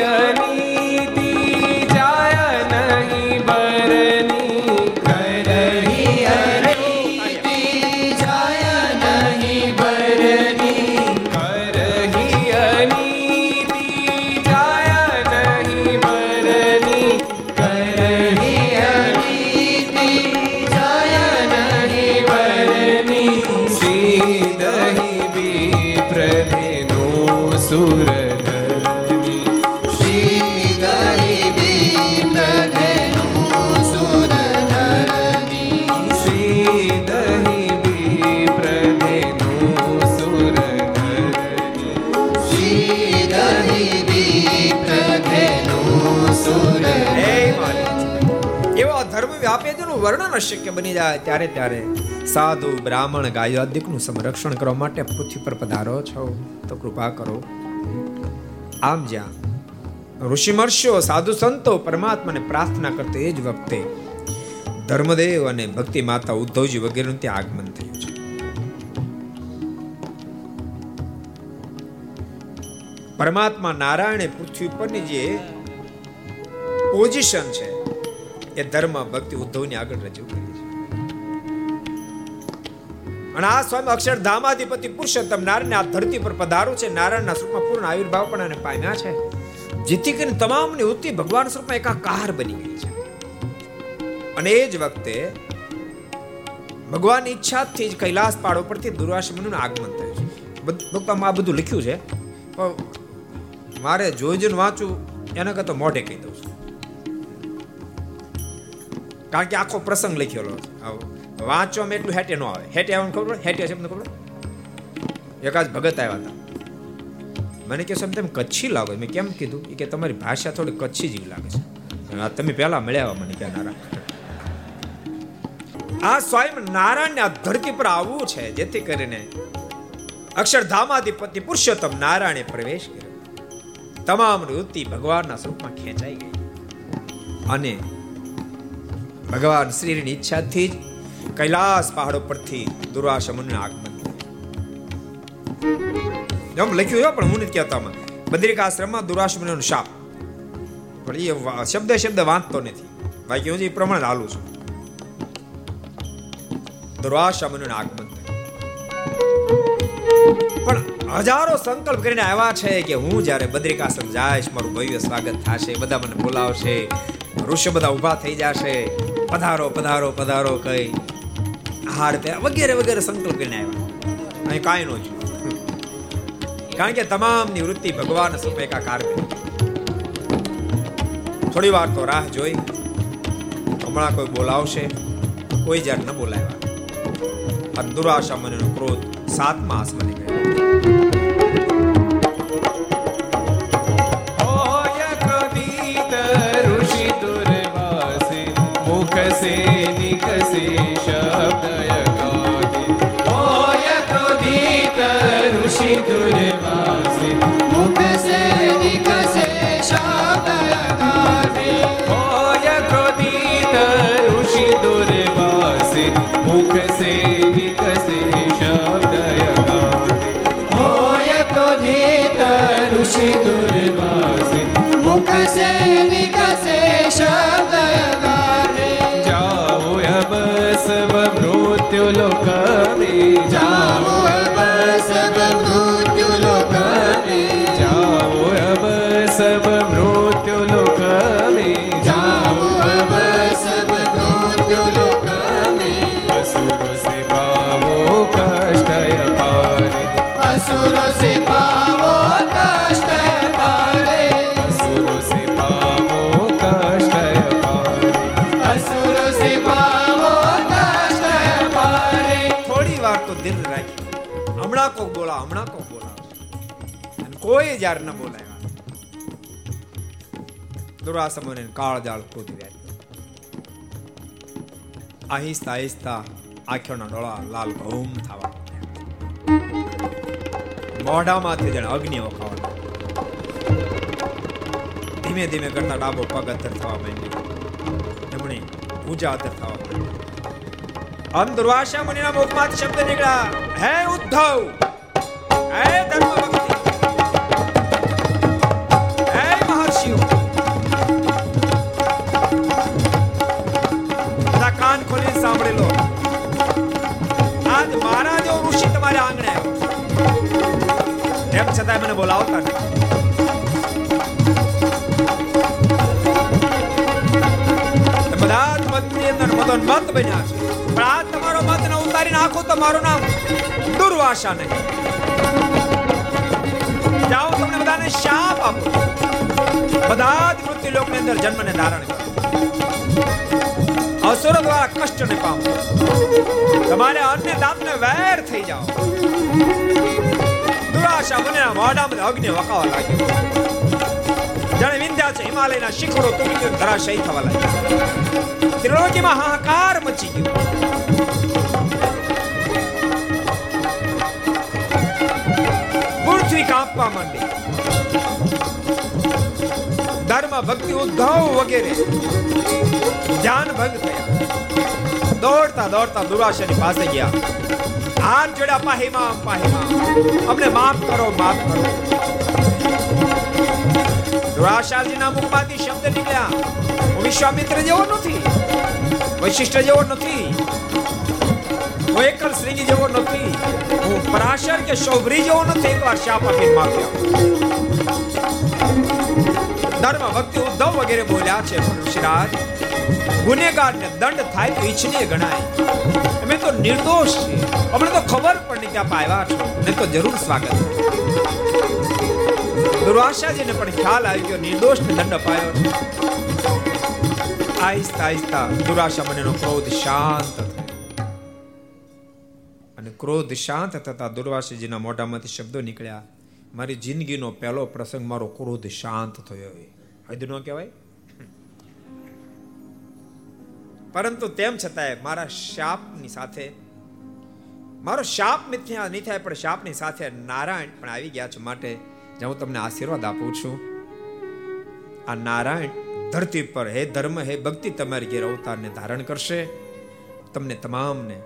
અશક્ય બની જાય ત્યારે ત્યારે સાધુ બ્રાહ્મણ ગાયો આદિકનું સંરક્ષણ કરવા માટે પૃથ્વી પર પધારો છો. તો કૃપા કરો. આમ જ્યાં ઋષિ મર્ષ્યો સાધુ સંતો, પરમાત્માને પ્રાર્થના કરતો એ જ વખતે ધર્મદેવ અને ભક્તિ માતા ઉદ્ધવજી વગેરેનું ત્યાં આગમન થયું છે. પરમાત્મા નારાયણે પૃથ્વી પરની જે પોઝિશન છે એ ધર્મ ભક્તિ ઉદ્ધવની આગળ રજૂ કરી છે. અને આ સ્વામી અક્ષરધામાધિપતિ પુરુષોત્તમ નારાયણ આ ધરતી પર પધારું છે. નારાયણના સ્વરૂપમાં પૂર્ણ આવિર્ભાવ પણ એને પામ્યા છે. જેથી કરીને તમામની ઉત્તિ ભગવાન સ્વરૂપમાં એકાકાર બની ગઈ છે. અને એ જ વખતે ભગવાનની ઈચ્છાથી જ કૈલાસ પાડ ઉપરથી દુર્વાસમનું આગમન થયું છે. ભક્તમાં આ બધું લખ્યું છે. પણ મારે જોઈ જોઈને વાંચું, એના કરતાં મોઢે કહી દઉં છું. કારણ કે આખો પ્રસંગ લખેલો વાંચો વાંચવામાં એટલું હેટે ન આવે. હેટે આવવાનું ખબર? હેટે છે ખબર એકાદ ભગત આવ્યા હતા. મને કે તમે કચ્છી લાગો. મેં કેમ કીધું? કે, તમારી ભાષા થોડી કચ્છી જેવી લાગે છે. તમે પહેલા મળ્યા મને કે નારાયણ આ સ્વયં નારાયણ આ ધરતી પર આવવું છે, જેથી કરીને અક્ષરધામાધિપતિ પુરુષોત્તમ નારાયણે પ્રવેશ કર્યો. તમામ વૃત્તિ ભગવાનના સ્વરૂપમાં ખેંચાઈ ગઈ. અને ભગવાન શ્રીની ઈચ્છાથી જ કૈલાસ પહાડો પરથી દુર્વાસા મુનિનું આગમન. જેમ લખ્યું હોય પણ હું નથી કહેતા આમાં. બદ્રિકાશ્રમમાં દુર્વાસ મુનિનો શાપ. પણ એ શબ્દ શબ્દ વાંચતો નથી. બાકી હું એ પ્રમાણે હાલું છું. દુર્વાસા મુનિનું આગમન પણ હજારો સંકલ્પ કરીને આવ્યા છે કે હું જ્યારે બદ્રિકાશ્રમ જઈશ, મારું ભવ્ય સ્વાગત થશે, બધા મને બોલાવશે, ઋષિ બધા ઊભા થઈ જશે. પધારો પધારો પધારો કઈ. હાર પે વગેરે વગેરે સંકલ્પ કરીને આવ્યા. અહીં કાંઈ નો છું કારણ કે તમામની વૃત્તિ ભગવાન સુપેકા એકાકાર થોડી વાર તો રાહ જોઈ. હમણાં કોઈ બોલાવશે. કોઈ જ્યારે ન બોલાવ્યા. દુરાશા મનનો ક્રોધ સાતમા આસમાને ગયો. मुख से निकसे शब्द गाते होय क्रोधित ऋषि दुर्वासे દુરાસા મને કાળજાળ ક્રોધ વ્યાપ્યો આહિસ્તા આહિસ્તા આંખોના ડોળા લાલ ભૌમ થવા મોઢામાંથી જણ અગ્નિ ઓખાવા ધીમે ધીમે કરતા ડાબો પગ અથર થવા માંડ્યો. એમણે પૂજા અથર થવા માંડી આમ દુર્વાસા મુનિના મુખમાંથી શબ્દ નીકળ્યા, હે ઉદ્ધવ આવ્યો મને બોલાવતા બધા જ મતની અંદર મત ને ધારણ કરો. અસુરો દ્વારા કષ્ટ ને પામો. તમારે અન્ય દાંતને વેર થઈ જાઓ. દુરાશા મને મોઢામાં અગ્નિ વકાવા લાગ્યો. જાણે વિંધ્યા છે, હિમાલયના શિખરો તૂટી ગયો, ધરાશય થવા લાગ્યો. ત્રિલોકીમાં હાહાકાર મચી ગયો. પૃથ્વી કાંપવા માંડી. ધર્મ ભક્તિ ઉદ્ધવ વગેરે. ધ્યાન ભંગ થયા. દોડતા દોડતા દુરાશાની પાસે ગયા. હાથ જોડ્યા પાહી માં અમને માફ કરો માફ કરો. દુરાશાજીના મુખમાંથી શબ્દ નીકળ્યા. હું વિશ્વામિત્ર જેવો નથી. વૈશિષ્ટ જેવો નથી. હું એકલ શ્રીજી જેવો નથી. હું પરાશર કે શૌભરી જેવો નથી. એકવાર શાપ આપી માફી ધર્મ ભક્તિ ઉદ્ધવ વગેરે બોલ્યા છે પણ ઋષિરાજ ગુનેગારને દંડ થાય તો ઈચ્છનીય ગણાય. તો નિર્દોષ છે. અમને તો ખબર નહીં કે આપ આવ્યા છો. નહીં તો જરૂર સ્વાગત દુર્વાસાજીને પણ ખ્યાલ આવી ગયો, નિર્દોષને દંડ અપાયો છે. આહિસ્તા આહિસ્તા દુરાશા મનેનો ક્રોધ શાંત અને ક્રોધ શાંત થતા દુર્વાસાજીના મોઢામાંથી શબ્દો નીકળ્યા, મારી જિંદગીનો પહેલો પ્રસંગ, મારો ક્રોધ શાંત થયો હદ નો કહેવાય? પરંતુ તેમ છતાંય મારા શાપની સાથે, મારો શાપ મિથ્યા નહીં થાય, પણ શાપની સાથે નારાયણ પણ આવી ગયા છે માટે જે હું તમને આશીર્વાદ આપું છું. આ નારાયણ ધરતી પર હે ધર્મ, હે ભક્તિ તમારી ઘેર અવતારને ધારણ કરશે, તમને તમામને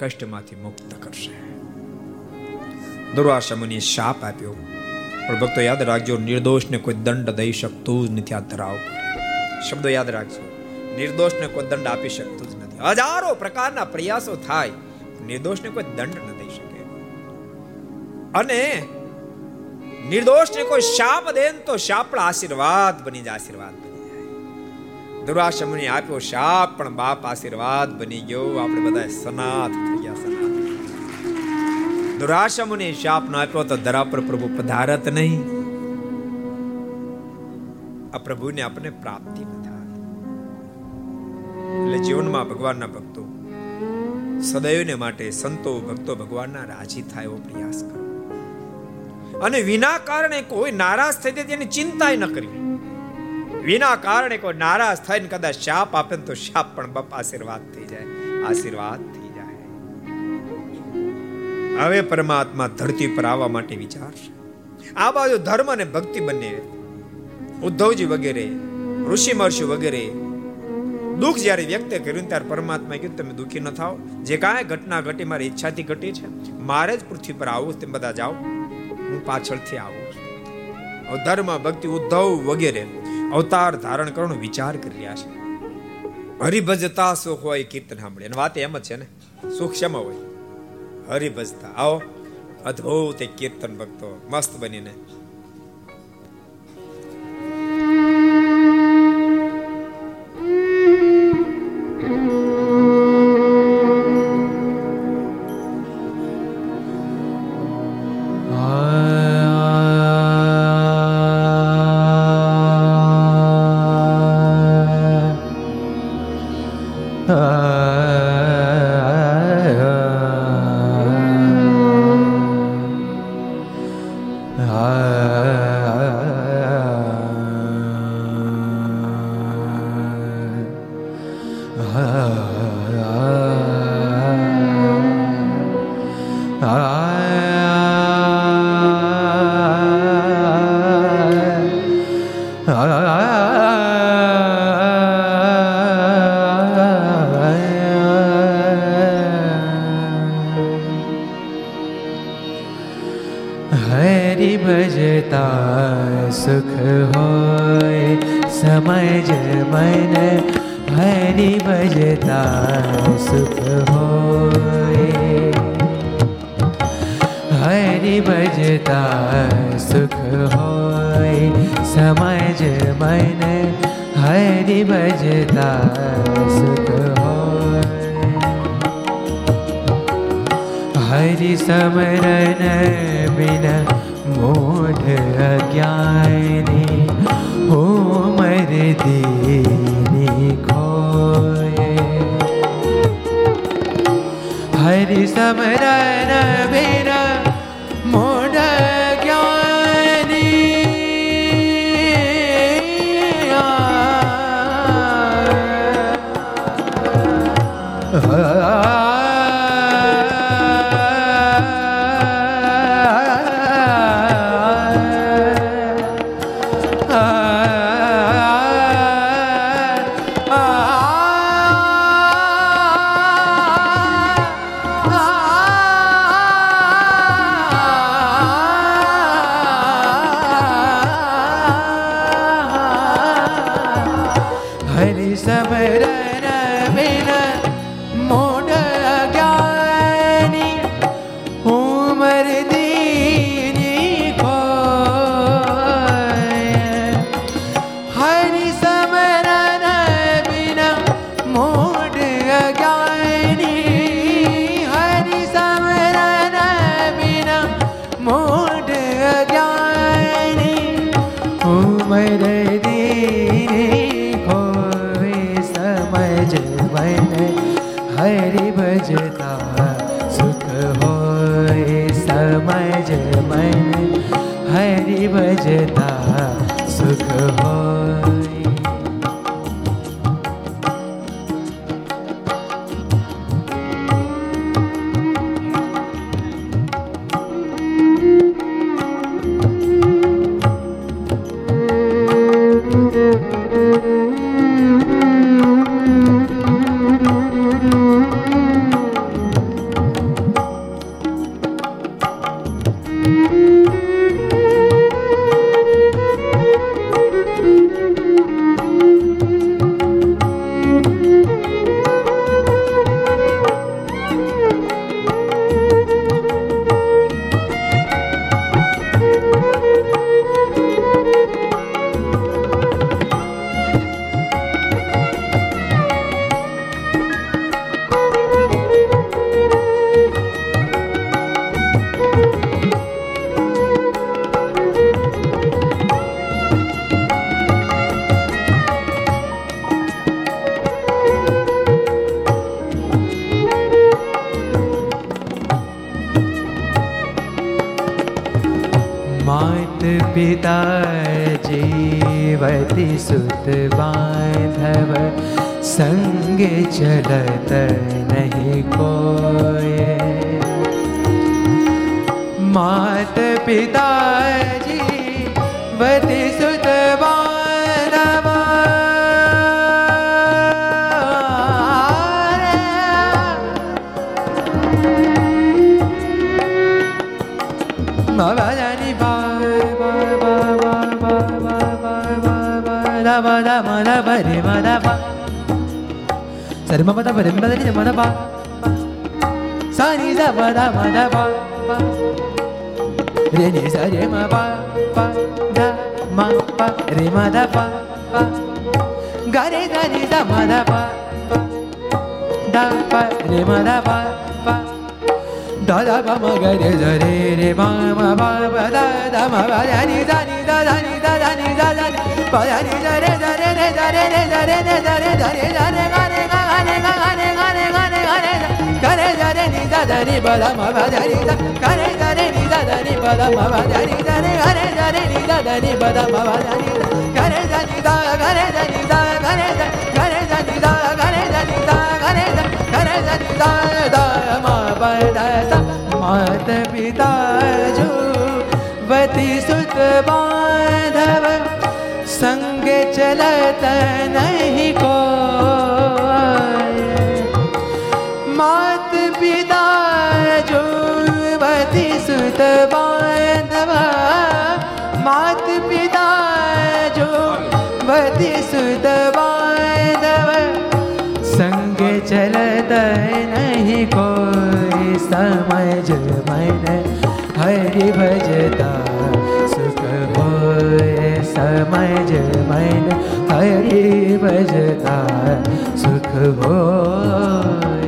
કષ્ટમાંથી મુક્ત કરશે. દુર્વાસા મુનિએ શાપ આપ્યો, પણ ભક્તો યાદ રાખજો, નિર્દોષને કોઈ દંડ દઈ શકતું જ નથી આ ધરાવ શબ્દો યાદ રાખજો. નિર્દોષને કોઈ દંડ આપી શકતું જ નથી. હજારો પ્રકારના પ્રયાસો થાય નિર્દોષને કોઈ દંડ ન દઈ શકે. અને નિર્દોષને કોઈ શાપ દે તો શાપ આશીર્વાદ બની જાય, આશીર્વાદ બની જાય. દુરાશમને આપ્યો, શાપ પણ બાપ આશીર્વાદ બની ગયો. આપણે બધા સનાથ થઈ ગયા, સનાથ દુરાશમને શાપ ન આપ્યો તો ધરા પર પ્રભુ પધારત નહીં. આ પ્રભુને આપણને પ્રાપ્તિ ન થાય એટલે જીવનમાં ભગવાનના ભક્તો. સદૈવને માટે સંતો, ભક્તો ભગવાનના રાજી થાય એવો પ્રયાસ કરો. અને વિના કારણે કોઈ નારાજ થઈ જાય તેની ચિંતા ન કરવી. વિના કારણે કોઈ નારાજ થઈને કદાચ શાપ આપે તો શાપ પણ બાપ આશીર્વાદ થઈ જાય. આશીર્વાદ થઈ જાય. હવે પરમાત્મા ધરતી પર આવવા માટે વિચારશે. આ બાજુ ધર્મ અને ભક્તિ બંને. ઉદ્ધવજી વગેરે, ઋષિ મહર્ષિ વગેરે દુઃખ જ્યારે વ્યક્ત કર્યું ત્યારે પરમાત્મા કીધું તમે દુઃખી ન થાઓ. જે કાંઈ ઘટના ઘટી, મારી ઈચ્છાથી ઘટી છે, મારે જ પૃથ્વી પર આવું તેમ બધા જાઓ. હું પાછળથી આવું છું. ધર્મ ભક્તિ ઉદ્ધવ વગેરે અવતાર ધારણ કરવાનો વિચાર કરી રહ્યા છે. હરિભજતા સુખ હોય કીર્તન સાંભળે અને વાત એમ જ છે ને, સુખ શેમાં હોય? હરિભજતા. આવો, અદ્ભુત કીર્તન ભક્તો મસ્ત બનીને Música સદાય સુખ હોય સમજ મને હરી ભજતા સુખ હોય. હરી સમરન બિન મોઢ અજ્ઞાની હું મરદીની ખોય. હરી સમરન બિના 对对 மமத பரம்பதனி மதபா சாரி மத மதபா ரே நி சரே ம பா பா த ம பா ரே ம த பா பா கரே த நி த ம த பா த பா ரே ம த பா பா த த ப ம க ரே த ரே ரே ம ம பா ப த த ம ப த நி த நி த த நி த த நி த దని బలమ బదని కరే దని ని దని బలమ బదని దని కరే దని ని దని బలమ బదని కరే దని దా కరే దని దా కరే కరే దని దా కరే దని దా కరే కరే దని దా దా మా బదస మాత పితా జూ వతి సుత బాధవ संग चलत नहीं को मात पिता जो वती सुत बांधव मात पिता जो वती सुत बांधव संग चलत नहीं कोई समझ मन हरि भजता सुख मज मन हरि भजता सुख हो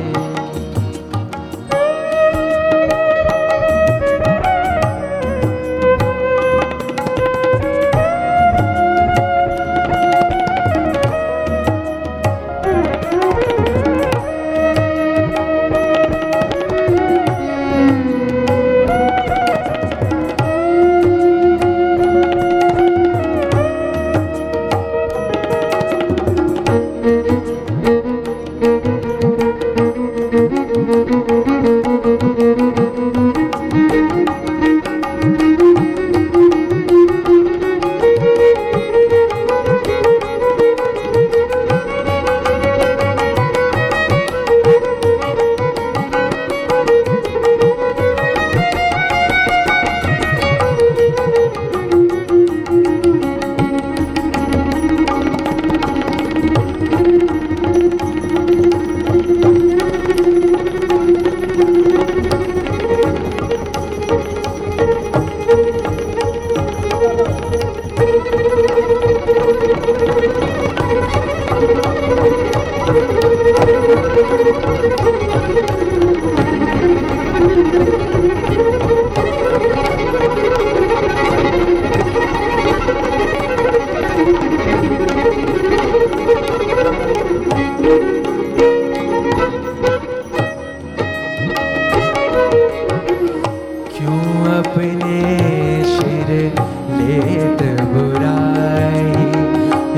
भेंट बुराई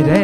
रे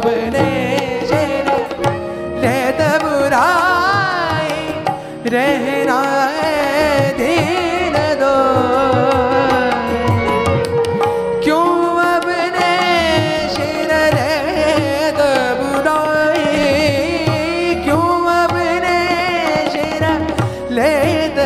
બને જેને લેત બુરાય રહેના ધીન દો. ક્યું અબને શિર રહેત બુરાય ક્યું અબને શિર લેત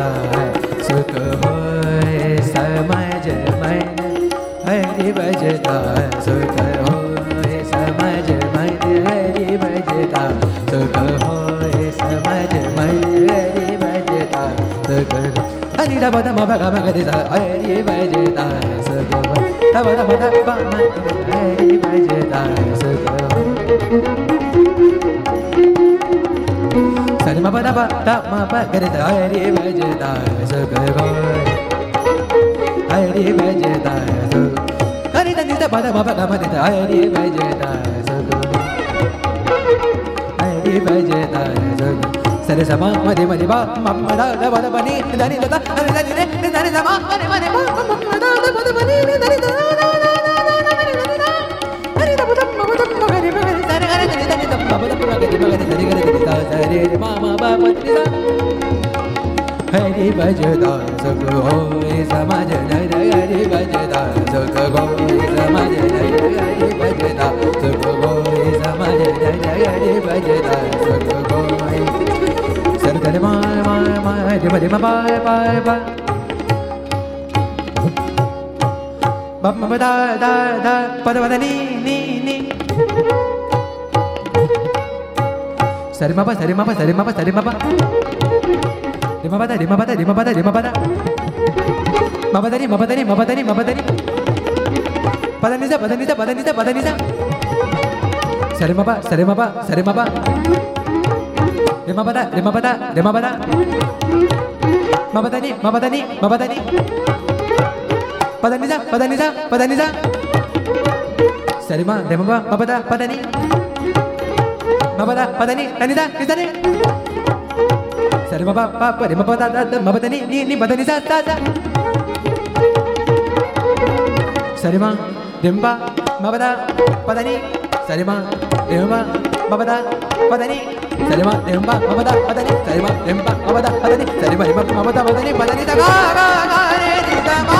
સુખ હોય સમજ મન હરિ ભજતા સુખ હોય સમજ મન હરિ ભજતા સુખ હોય સમજ મન હરિ ભજતા સુખ હરિ રા બધા મા ભગા મા ગદે હરિ ભજતા સુખ તબ તબ તબ હરિ ભજતા સુખ మ పద ప త మ ప గరి ద హరి భజదా జగ హరి భజదా హరి ద నిద పద మ ప మ ద హరి భజదా జగ హరి భజదా జగ సరే సమా మది మది బా మమ్మ ద ద పద పని దని ద హరి ద నిద దని సమా మది మది బా మమ్మ ద ద పద పని దని ద హరి ద పద మ పద మ గరి గరి సరే గరి దని ద పద పద గరి గరి हरे मामा बापत्रिदा हरि भजदा सुख होए समाज नर हरि भजदा सुख होए समाज नर हरि भजदा सुख होए समाज नर हरि भजदा सुख होए सरगल माय माय माय हरि भजमा बाय बाय बाय बम बदा दा दा पद वदनी Sari mapa sari mapa sari mapa sari mapa Di mapa tadi mapa tadi mapa tadi mapa tadi mapa tadi mapa tadi mapa tadi mapa tadi badan nisa badan nisa Sari nisa badan nisa Sari mapa sari mapa sari mapa Di mapa tadi di mapa tadi di mapa tadi mapa tadi mapa tadi mapa tadi badan nisa badan nisa badan nisa dari mapa dari mapa mapa tadi badan nisa mabada padani tanida nidane sarva papa parima pada dada mabadani ni ni badani sa sa sarva dimba mabada padani sarva dimba mabada padani sarva dimba mabada padani sarva dimba mabada padani sarva dimba mabada padani padani daga ga ga re di daga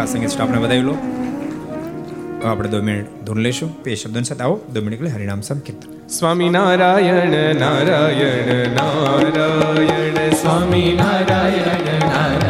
આખા સંગીત સ્ટાફને વધાવી લો. આપણે દો minute ધૂન લઈશું બે શબ્દોની સાથે આવો. દો મિનિટ એટલે હરિનામ સંકીર્તન. સ્વામી નારાયણ નારાયણ નારાયણ, સ્વામી નારાયણ નારાયણ.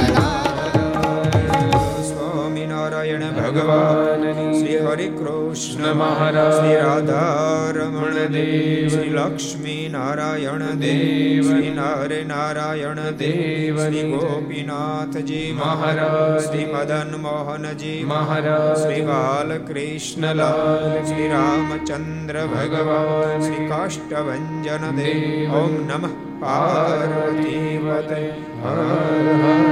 કૃષ્ણ મહારાજ શ્રી રાધારમણ દેવ શ્રી લક્ષ્મી નારાયણ દેવ શ્રી નારે નારાયણ દેવ શ્રી ગોપીનાથજી મહારાજ શ્રી મદન મોહનજી મહારાજ શ્રી બાલકૃષ્ણલાલ શ્રી રામચંદ્ર ભગવાન શ્રી કાષ્ટભન દેવ ઓમ નમઃ પાર્વતીવતે હર હર